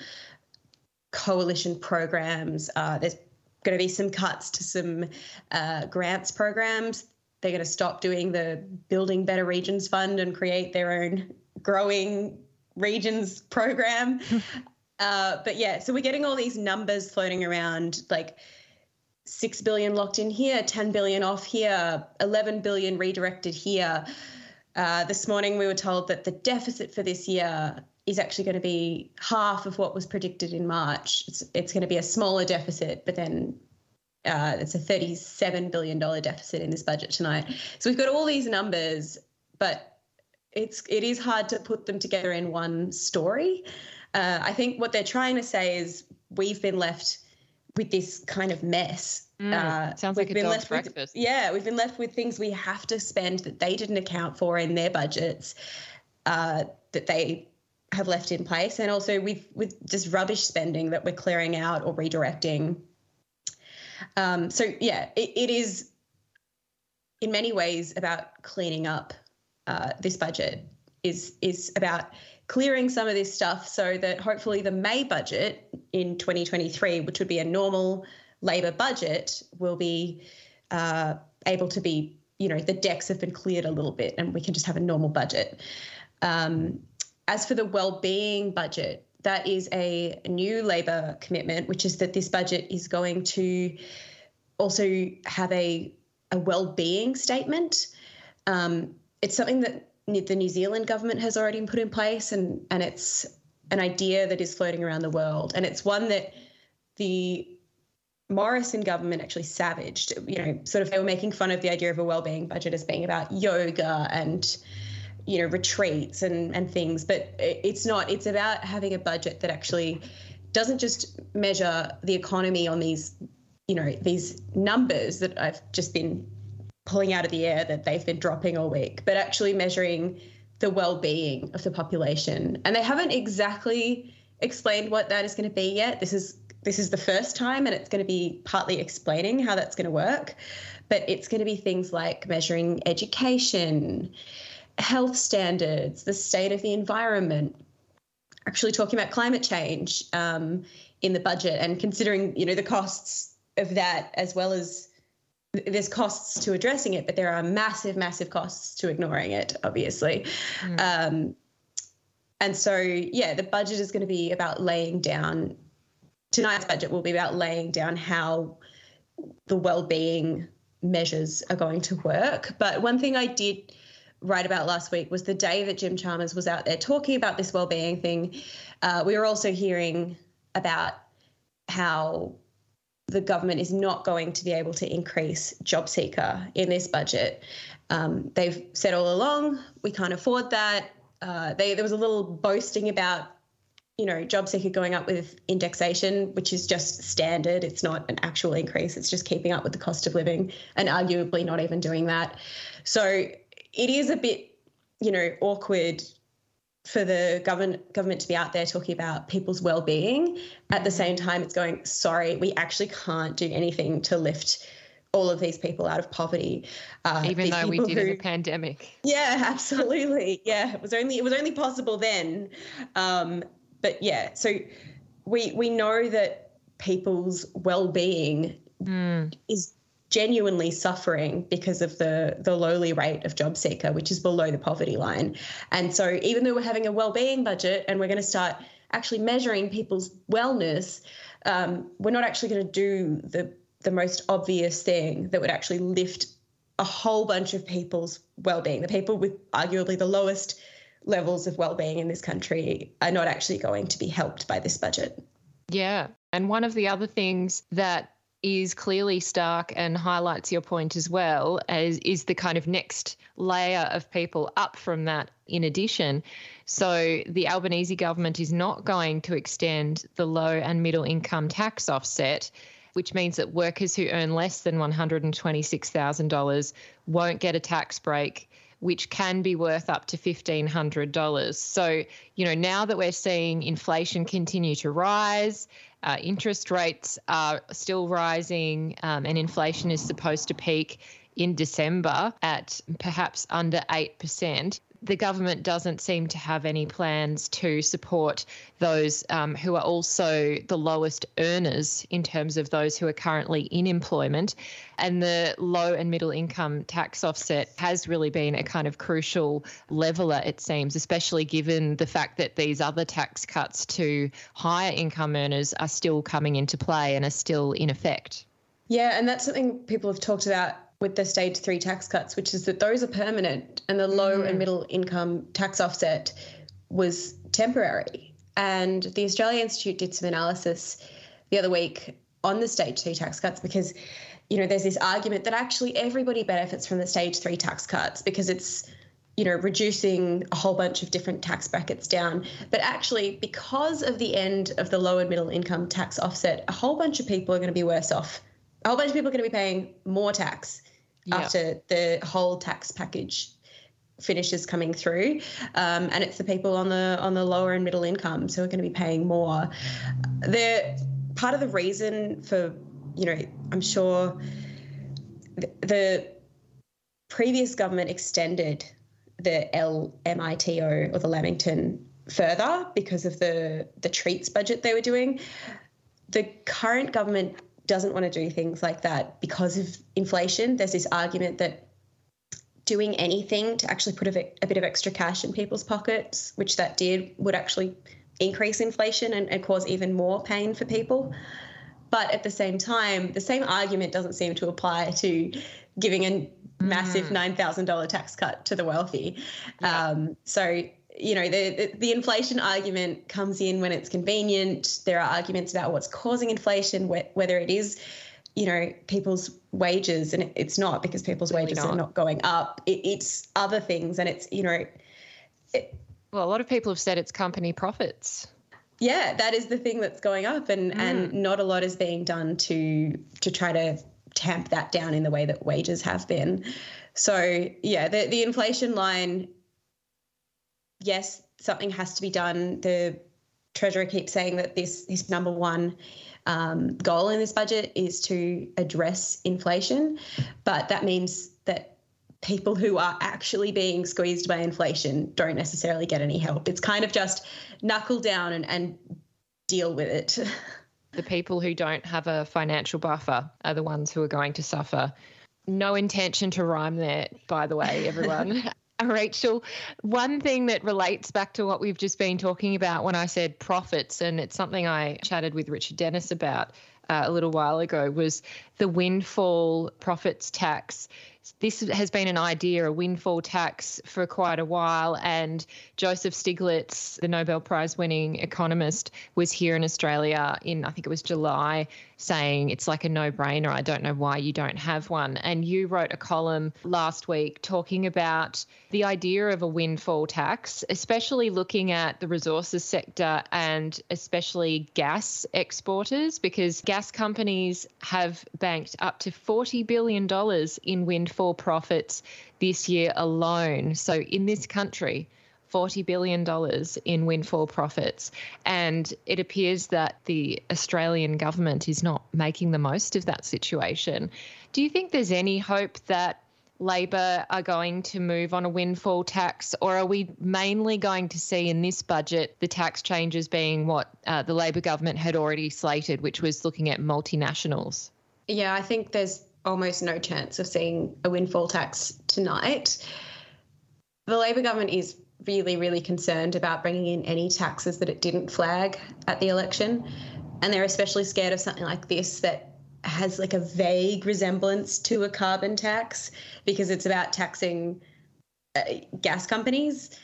coalition programs. Uh, there's going to be some cuts to some uh, grants programs they're going to stop doing the Building Better Regions Fund and create their own growing regions program. uh, but yeah, so we're getting all these numbers floating around like 6 billion locked in here, 10 billion off here, 11 billion redirected here. Uh, this morning, we were told that the deficit for this year is actually going to be half of what was predicted in March. It's, it's going to be a smaller deficit, but then uh, it's a $37 billion deficit in this budget tonight. So we've got all these numbers, but it's it is hard to put them together in one story. Uh, I think what they're trying to say is we've been left with this kind of mess. Mm, uh, sounds like a dog's breakfast. With, yeah, we've been left with things we have to spend that they didn't account for in their budgets uh, that they have left in place, and also with with just rubbish spending that we're clearing out or redirecting um, so yeah, it, it is in many ways about cleaning up uh, this budget. Is is about clearing some of this stuff so that hopefully the May budget in 2023, which would be a normal Labor budget, will be uh, able to be, you know, the decks have been cleared a little bit and we can just have a normal budget. Um, as for the well-being budget, that is a new Labor commitment, which is that this budget is going to also have a, a well-being statement. Um, it's something that the New Zealand government has already put in place, and and it's an idea that is floating around the world, and it's one that the Morrison government actually savaged. You know, sort of they were making fun of the idea of a well-being budget as being about yoga and you know retreats and and things but it's not it's about having a budget that actually doesn't just measure the economy on these, you know, these numbers that I've just been pulling out of the air that they've been dropping all week, but actually measuring the well-being of the population. And they haven't exactly explained what that is going to be yet. This is this is the first time and it's going to be partly explaining how that's going to work, but it's going to be things like measuring education, health standards, the state of the environment, actually talking about climate change um, in the budget and considering you know the costs of that as well as there's costs to addressing it, but there are massive, massive costs to ignoring it, obviously. Mm. Um, and so, yeah, the budget is going to be about laying down, tonight's budget will be about laying down how the well-being measures are going to work. But one thing I did write about last week was the day that Jim Chalmers was out there talking about this well-being thing. Uh, we were also hearing about how the government is not going to be able to increase job seeker in this budget. Um, they've said all along we can't afford that. Uh, they, there was a little boasting about you know job seeker going up with indexation, which is just standard. It's not an actual increase. It's just keeping up with the cost of living, and arguably not even doing that. So it is a bit you know awkward for the government government to be out there talking about people's well-being. At the same time it's going sorry we actually can't do anything to lift all of these people out of poverty. Uh, even though we did who, in the pandemic. Yeah absolutely. Yeah it was only it was only possible then. Um, but yeah so we we know that people's well-being mm. is genuinely suffering because of the the lowly rate of job seeker which is below the poverty line. And so even though we're having a well-being budget and we're going to start actually measuring people's wellness um, we're not actually going to do the the most obvious thing that would actually lift a whole bunch of people's well-being. The people with arguably the lowest levels of well-being in this country are not actually going to be helped by this budget. Yeah. And one of the other things that is clearly stark and highlights your point as well as is the kind of next layer of people up from that in addition. So the Albanese government is not going to extend the low and middle income tax offset which means that workers who earn less than $126,000 won't get a tax break which can be worth up to $1,500. So, you know, now that we're seeing inflation continue to rise, uh, interest rates are still rising, um, and inflation is supposed to peak in December at perhaps under 8% the government doesn't seem to have any plans to support those um, who are also the lowest earners in terms of those who are currently in employment. And the low and middle income tax offset has really been a kind of crucial leveler, it seems, especially given the fact that these other tax cuts to higher income earners are still coming into play and are still in effect. Yeah, and that's something people have talked about with the stage three tax cuts, which is that those are permanent and the low mm. and middle income tax offset was temporary. And the Australia Institute did some analysis the other week on the stage two tax cuts because, you know, there's this argument that actually everybody benefits from the stage three tax cuts because it's, you know, reducing a whole bunch of different tax brackets down. But actually, because of the end of the low and middle income tax offset, a whole bunch of people are going to be worse off a whole bunch of people are going to be paying more tax after the whole tax package finishes coming through, um, and it's the people on the on the lower and middle incomes who are going to be paying more. The part of the reason for you know I'm sure the, the previous government extended the LMITO or the Lamington further because of the the treats budget they were doing. The current government doesn't want to do things like that because of inflation. There's this argument that doing anything to actually put a, a bit of extra cash in people's pockets, which that did, would actually increase inflation and, and cause even more pain for people. But at the same time, the same argument doesn't seem to apply to giving a massive mm. $9,000 tax cut to the wealthy. Yeah. Um, so you know the, the inflation argument comes in when it's convenient there are arguments about what's causing inflation whether it is you know people's wages and it's not because people's wages not. are not going up it, it's other things and it's you know it, well a lot of people have said it's company profits yeah, that is the thing that's going up, and mm. and not a lot is being done to to try to tamp that down in the way that wages have been. So yeah, the the inflation line. Yes, something has to be done. The treasurer keeps saying that this this number one um, goal in this budget is to address inflation, but that means that people who are actually being squeezed by inflation don't necessarily get any help. It's kind of just knuckle down and, and deal with it. The people who don't have a financial buffer are the ones who are going to suffer. No intention to rhyme there, by the way, everyone. Rachel, one thing that relates back to what we've just been talking about when I said profits, and it's something I chatted with Richard Denniss about uh, a little while ago, was the windfall profits tax this has been an idea, a windfall tax, for quite a while. And Joseph Stiglitz, the Nobel Prize winning economist, was here in Australia in, I think it was July, saying it's like a no brainer. I don't know why you don't have one. And you wrote a column last week talking about the idea of a windfall tax, especially looking at the resources sector and especially gas exporters, because gas companies have banked up to $40 billion in windfall profits this year alone. So in this country, $40 billion in windfall profits. And it appears that the Australian government is not making the most of that situation. Do you think there's any hope that Labor are going to move on a windfall tax, or are we mainly going to see in this budget the tax changes being what uh, the Labor government had already slated, which was looking at multinationals? Yeah, I think there's almost no chance of seeing a windfall tax tonight. The Labor government is really, really concerned about bringing in any taxes that it didn't flag at the election. And they're especially scared of something like this that has like a vague resemblance to a carbon tax because it's about taxing uh, gas companies.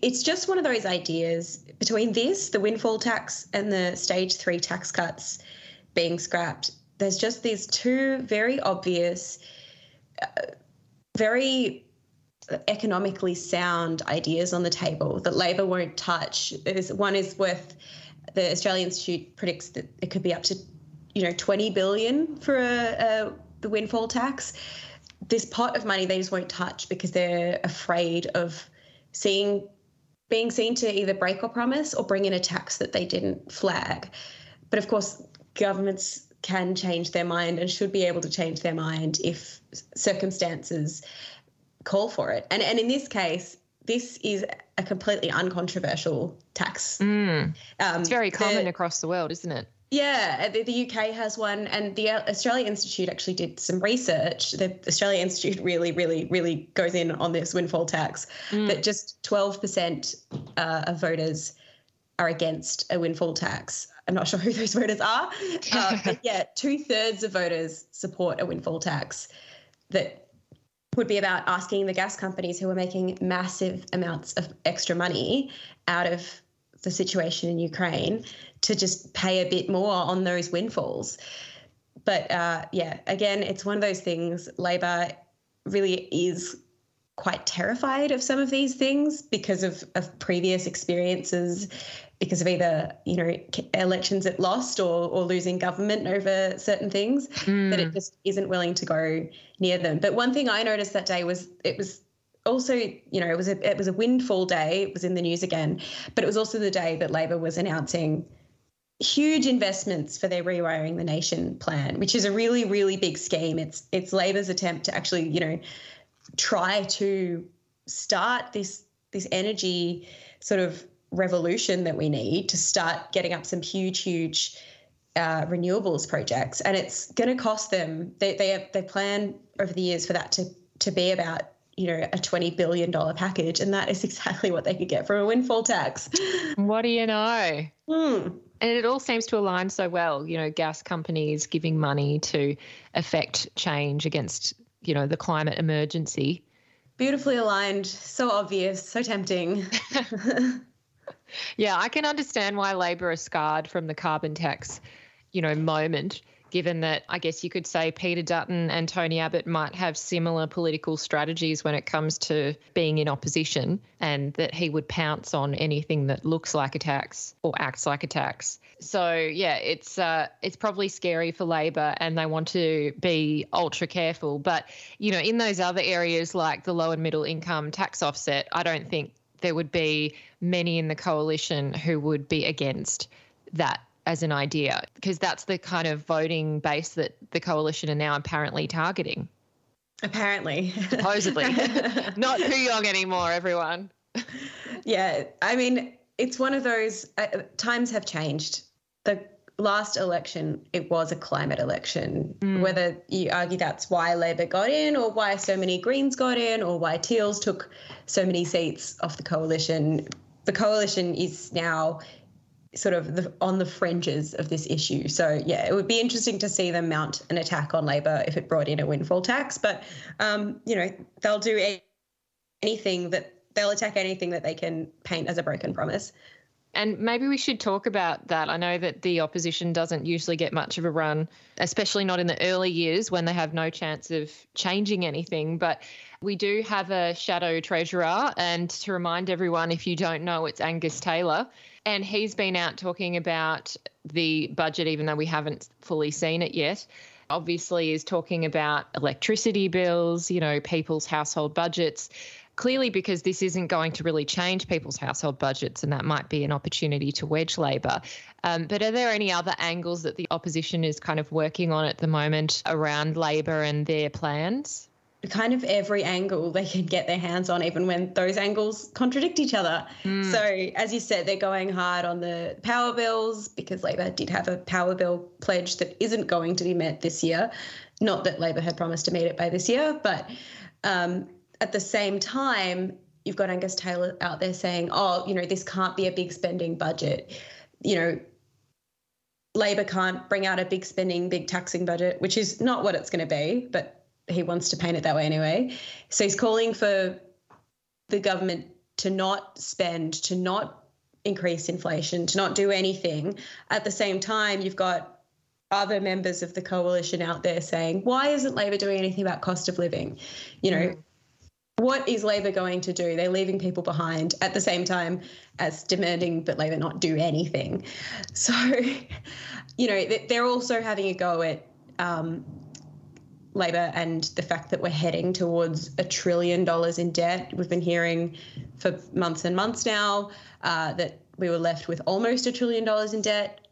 It's just one of those ideas between this, the windfall tax, and the stage three tax cuts being scrapped. There's just these two very obvious, uh, very economically sound ideas on the table that Labor won't touch. Is one is worth the Australian Institute predicts that it could be up to you know 20 billion for a, the windfall tax. This pot of money they just won't touch because they're afraid of seeing being seen to either break a promise or bring in a tax that they didn't flag. But of course, governments can change their mind and should be able to change their mind if circumstances call for it. And and in this case, this is a completely uncontroversial tax. Mm. Um, it's very common the, across the world, isn't it? Yeah, the, the, UK has one, and the Australia Institute actually did some research. The Australia Institute really, really, really goes in on this windfall tax. Mm. That just twelve percent uh, of voters are against a windfall tax. I'm not sure who those voters are, uh, but yeah, two thirds of voters support a windfall tax. That would be about asking the gas companies who are making massive amounts of extra money out of the situation in Ukraine to just pay a bit more on those windfalls. But uh, yeah, again, it's one of those things. Labor really is quite terrified of some of these things because of, of previous experiences because of either you know elections it lost or or losing government over certain things mm. that it just isn't willing to go near them. But one thing I noticed that day was it was also you know it was a it was a windfall day. It was in the news again, but it was also the day that Labor was announcing huge investments for their rewiring the nation plan, which is a really really big scheme. It's it's Labor's attempt to actually you know try to start this this energy sort of revolution that we need to start getting up some huge, huge uh, renewables projects, and it's going to cost them. They they have, they plan over the years for that to to be about you know a twenty billion dollar package, and that is exactly what they could get from a windfall tax. What do you know? Hmm. And it all seems to align so well. You know, gas companies giving money to affect change against you know the climate emergency. Beautifully aligned, so obvious, so tempting. yeah, I can understand why Labor are scarred from the carbon tax, you know, moment, given that I guess you could say Peter Dutton and Tony Abbott might have similar political strategies when it comes to being in opposition, and that he would pounce on anything that looks like a tax or acts like a tax. So yeah, it's uh, it's probably scary for Labor, and they want to be ultra careful. But you know, in those other areas like the low and middle income tax offset, I don't think there would be many in the coalition who would be against that as an idea because that's the kind of voting base that the coalition are now apparently targeting. Apparently. Supposedly. Not Kooyong anymore, everyone. Yeah, I mean, it's one of those uh, times have changed. The last election, it was a climate election. Mm. Whether you argue that's why Labor got in, or why so many Greens got in, or why Teals took so many seats off the coalition, the coalition is now sort of the, on the fringes of this issue. So yeah, it would be interesting to see them mount an attack on Labor if it brought in a windfall tax. But um, you know, they'll do anything that they'll attack anything that they can paint as a broken promise. And maybe we should talk about that. I know that the opposition doesn't usually get much of a run, especially not in the early years when they have no chance of changing anything. But we do have a shadow treasurer. And to remind everyone, if you don't know, it's Angus Taylor. And he's been out talking about the budget, even though we haven't fully seen it yet. Obviously, is talking about electricity bills, you know, people's household budgets clearly because this isn't going to really change people's household budgets, and that might be an opportunity to wedge Labor. Um, but are there any other angles that the opposition is kind of working on at the moment around Labor and their plans? Kind of every angle they can get their hands on, even when those angles contradict each other. Mm. So, as you said, they're going hard on the power bills because Labor did have a power bill pledge that isn't going to be met this year. Not that Labor had promised to meet it by this year, but um, at the same time, you've got Angus Taylor out there saying, oh, you know, this can't be a big spending budget. You know, Labor can't bring out a big spending, big taxing budget, which is not what it's going to be, but he wants to paint it that way anyway. So he's calling for the government to not spend, to not increase inflation, to not do anything. At the same time, you've got other members of the coalition out there saying, why isn't Labor doing anything about cost of living? You know, mm what is Labor going to do? They're leaving people behind at the same time as demanding that Labor not do anything. So, you know, they're also having a go at um, Labor and the fact that we're heading towards a trillion dollars in debt. We've been hearing for months and months now uh, that we were left with almost a trillion dollars in debt.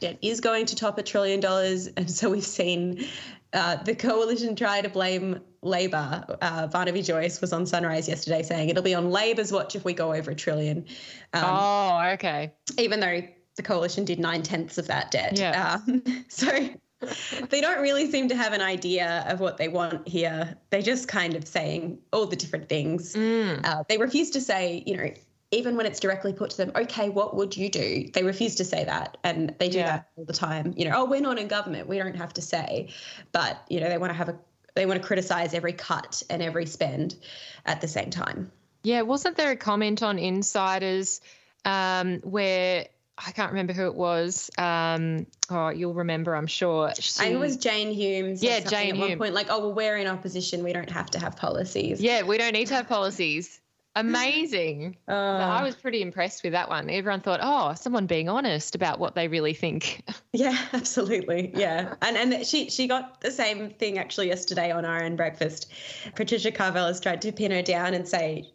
Debt is going to top a trillion dollars. And so we've seen uh, the coalition try to blame Labor. Uh, Barnaby Joyce was on Sunrise yesterday saying it'll be on Labor's watch if we go over a trillion. Um, oh, okay. Even though the coalition did nine tenths of that debt. Yeah. Um, so they don't really seem to have an idea of what they want here. They're just kind of saying all the different things. Mm. Uh, they refuse to say, you know, even when it's directly put to them, okay, what would you do? They refuse to say that. And they do yeah. that all the time. You know, oh, we're not in government. We don't have to say. But, you know, they want to have a they want to criticize every cut and every spend at the same time. Yeah, wasn't there a comment on insiders um, where I can't remember who it was. Um, oh, you'll remember, I'm sure. She, I think it was Jane Humes. Yeah, Jane at Hume. one point, like, oh, well, we're in opposition. We don't have to have policies. Yeah, we don't need to have policies. Amazing. Uh, I was pretty impressed with that one. Everyone thought, oh, someone being honest about what they really think. Yeah, absolutely. Yeah. And and she she got the same thing actually yesterday on RN Breakfast. Patricia Karvelas tried to pin her down and say,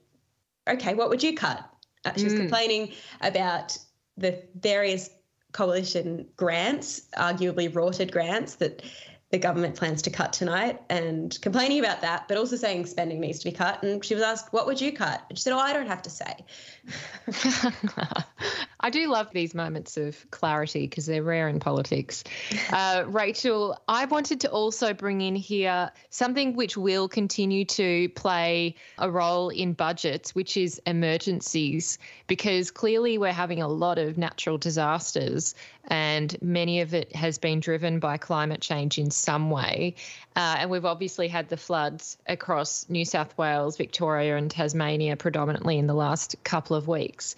okay, what would you cut? Uh, she was mm. complaining about the various coalition grants, arguably rorted grants that the government plans to cut tonight and complaining about that, but also saying spending needs to be cut. And she was asked, What would you cut? And she said, Oh, I don't have to say. I do love these moments of clarity because they're rare in politics. Uh, Rachel, I wanted to also bring in here something which will continue to play a role in budgets, which is emergencies, because clearly we're having a lot of natural disasters and many of it has been driven by climate change in some way. Uh, and we've obviously had the floods across New South Wales, Victoria, and Tasmania predominantly in the last couple of weeks.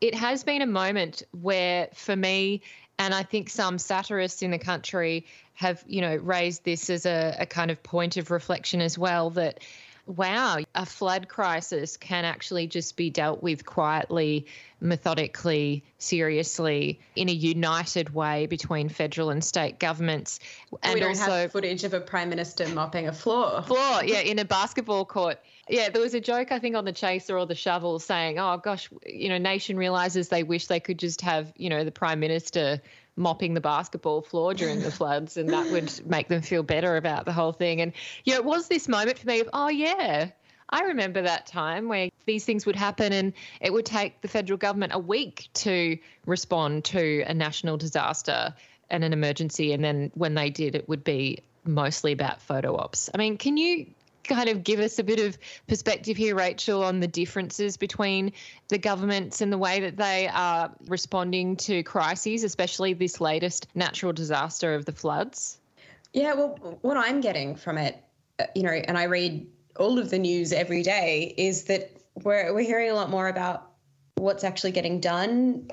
It has been a moment where, for me, And I think some satirists in the country have, you know, raised this as a, a kind of point of reflection as well that wow, a flood crisis can actually just be dealt with quietly, methodically, seriously, in a united way between federal and state governments. And we don't also have footage of a prime minister mopping a floor. Floor, yeah, in a basketball court. Yeah, there was a joke I think on the Chaser or the Shovel saying, "Oh gosh, you know, nation realizes they wish they could just have, you know, the prime minister." Mopping the basketball floor during the floods, and that would make them feel better about the whole thing. And yeah, it was this moment for me of, oh yeah, I remember that time where these things would happen, and it would take the federal government a week to respond to a national disaster and an emergency, and then when they did, it would be mostly about photo ops. I mean, can you kind of give us a bit of perspective here, Rachel, on the differences between the governments and the way that they are responding to crises, especially this latest natural disaster of the floods? Yeah, well, what I'm getting from it, uh, you know, and I read all of the news every day, is that we're, we're hearing a lot more about what's actually getting done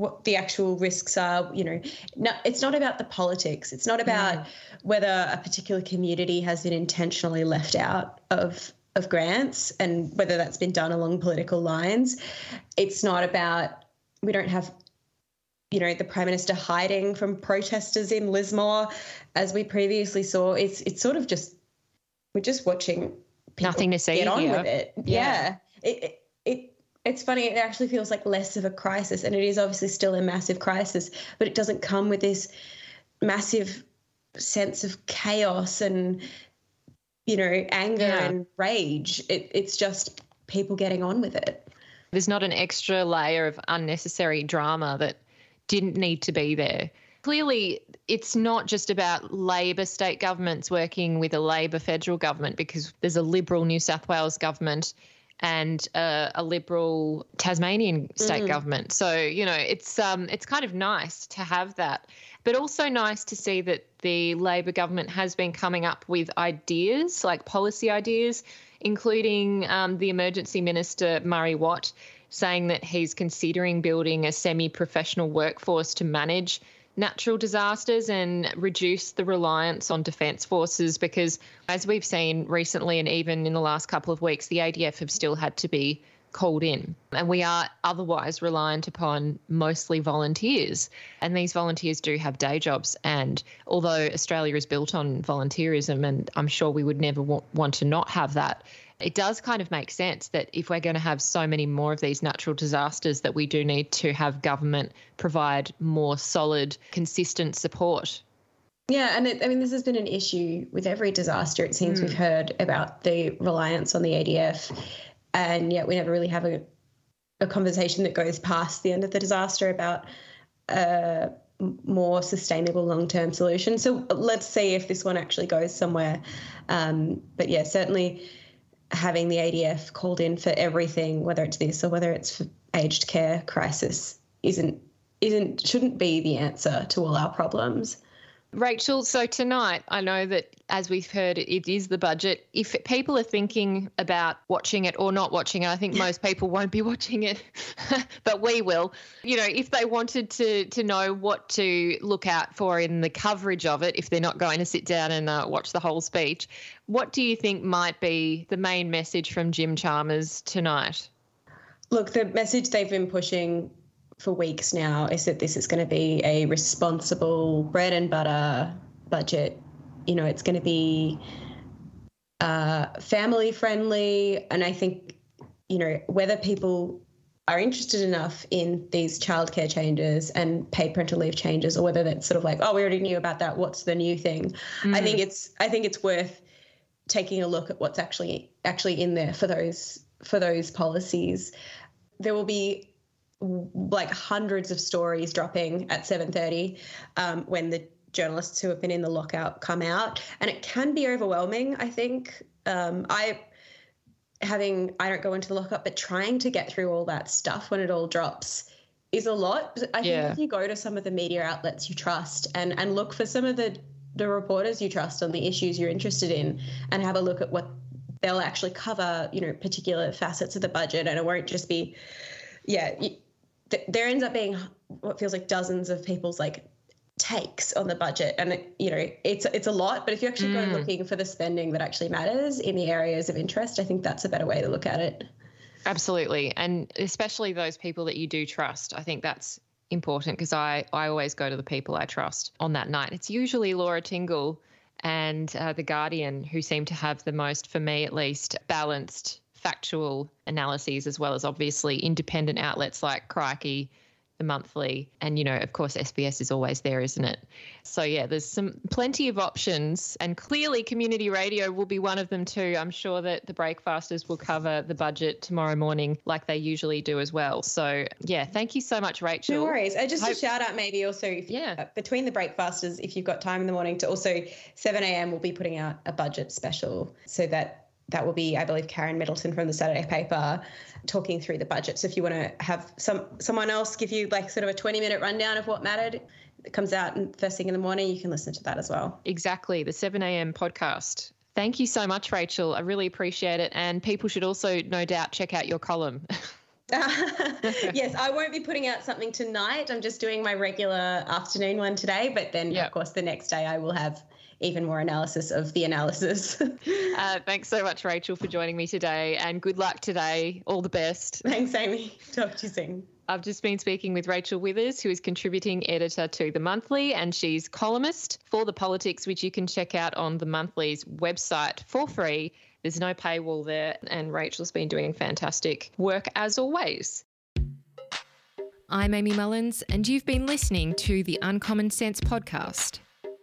what the actual risks are you know no, it's not about the politics it's not about yeah. whether a particular community has been intentionally left out of of grants and whether that's been done along political lines it's not about we don't have you know the prime minister hiding from protesters in lismore as we previously saw it's it's sort of just we're just watching nothing to see get on here. with it yeah, yeah. It, it, it it's funny it actually feels like less of a crisis and it is obviously still a massive crisis but it doesn't come with this massive sense of chaos and you know anger yeah. and rage. It, it's just people getting on with it. There's not an extra layer of unnecessary drama that didn't need to be there. Clearly it's not just about Labor state governments working with a Labor federal government because there's a Liberal New South Wales government and a, a liberal Tasmanian state mm. government. So you know, it's um, it's kind of nice to have that, but also nice to see that the Labor government has been coming up with ideas, like policy ideas, including um, the emergency minister Murray Watt saying that he's considering building a semi-professional workforce to manage natural disasters and reduce the reliance on defence forces because, as we've seen recently and even in the last couple of weeks, the ADF have still had to be called in. And we are otherwise reliant upon mostly volunteers. And these volunteers do have day jobs. And although Australia is built on volunteerism, and I'm sure we would never want to not have that, it does kind of make sense that if we're going to have so many more of these natural disasters, that we do need to have government provide more solid, consistent support. Yeah, and it, I mean, this has been an issue with every disaster. It seems mm. we've heard about the reliance on the ADF, and yet we never really have a, a conversation that goes past the end of the disaster about a more sustainable long term solution. So let's see if this one actually goes somewhere. Um, but yeah, certainly having the ADF called in for everything, whether it's this or whether it's aged care crisis, isn't isn't shouldn't be the answer to all our problems. Rachel, so tonight, I know that as we've heard, it is the budget. If people are thinking about watching it or not watching it, I think most people won't be watching it, but we will. You know, if they wanted to to know what to look out for in the coverage of it, if they're not going to sit down and uh, watch the whole speech, what do you think might be the main message from Jim Chalmers tonight? Look, the message they've been pushing for weeks now is that this is going to be a responsible bread and butter budget. You know, it's going to be uh, family friendly. And I think, you know, whether people are interested enough in these childcare changes and paid parental leave changes, or whether that's sort of like, oh, we already knew about that. What's the new thing? Mm. I think it's I think it's worth taking a look at what's actually actually in there for those for those policies. There will be like hundreds of stories dropping at 7.30 um, when the journalists who have been in the lockup come out. And it can be overwhelming i think. Um, i having i don't go into the lockup but trying to get through all that stuff when it all drops is a lot. I yeah. think if you go to some of the media outlets you trust and and look for some of the the reporters you trust on the issues you're interested in and have a look at what they'll actually cover you know particular facets of the budget. And it won't just be yeah th- there ends up being what feels like dozens of people's like takes on the budget. And you know it's it's a lot but if you actually mm. go looking for the spending that actually matters in the areas of interest i think that's a better way to look at it. Absolutely. And especially those people that you do trust i think that's important because i i always go to the people i trust on that night. It's usually laura tingle and uh, the guardian who seem to have the most for me at least balanced factual analyses as well as obviously independent outlets like crikey the monthly. And, you know, of course, SBS is always there, isn't it? So, yeah, there's some plenty of options. And clearly, community radio will be one of them too. I'm sure that the Breakfasters will cover the budget tomorrow morning like they usually do as well. So, yeah, thank you so much, Rachel. No worries. Uh, just Hope- a shout out, maybe also, if, yeah. Uh, between the Breakfasters, if you've got time in the morning, to also 7 a.m., we'll be putting out a budget special so that that will be, I believe, Karen Middleton from the Saturday paper talking through the budget. So if you want to have some someone else give you like sort of a 20 minute rundown of what mattered, it comes out first thing in the morning, you can listen to that as well. Exactly, the 7 a.m. podcast. Thank you so much, Rachel. I really appreciate it. And people should also, no doubt, check out your column. yes, I won't be putting out something tonight. I'm just doing my regular afternoon one today. But then, yep. of course, the next day I will have even more analysis of the analysis. uh, thanks so much, Rachel, for joining me today, and good luck today. All the best. Thanks, Amy. Talk to you soon. I've just been speaking with Rachel Withers, who is contributing editor to The Monthly, and she's columnist for The Politics, which you can check out on The Monthly's website for free. There's no paywall there, and Rachel's been doing fantastic work as always. I'm Amy Mullins, and you've been listening to the Uncommon Sense podcast.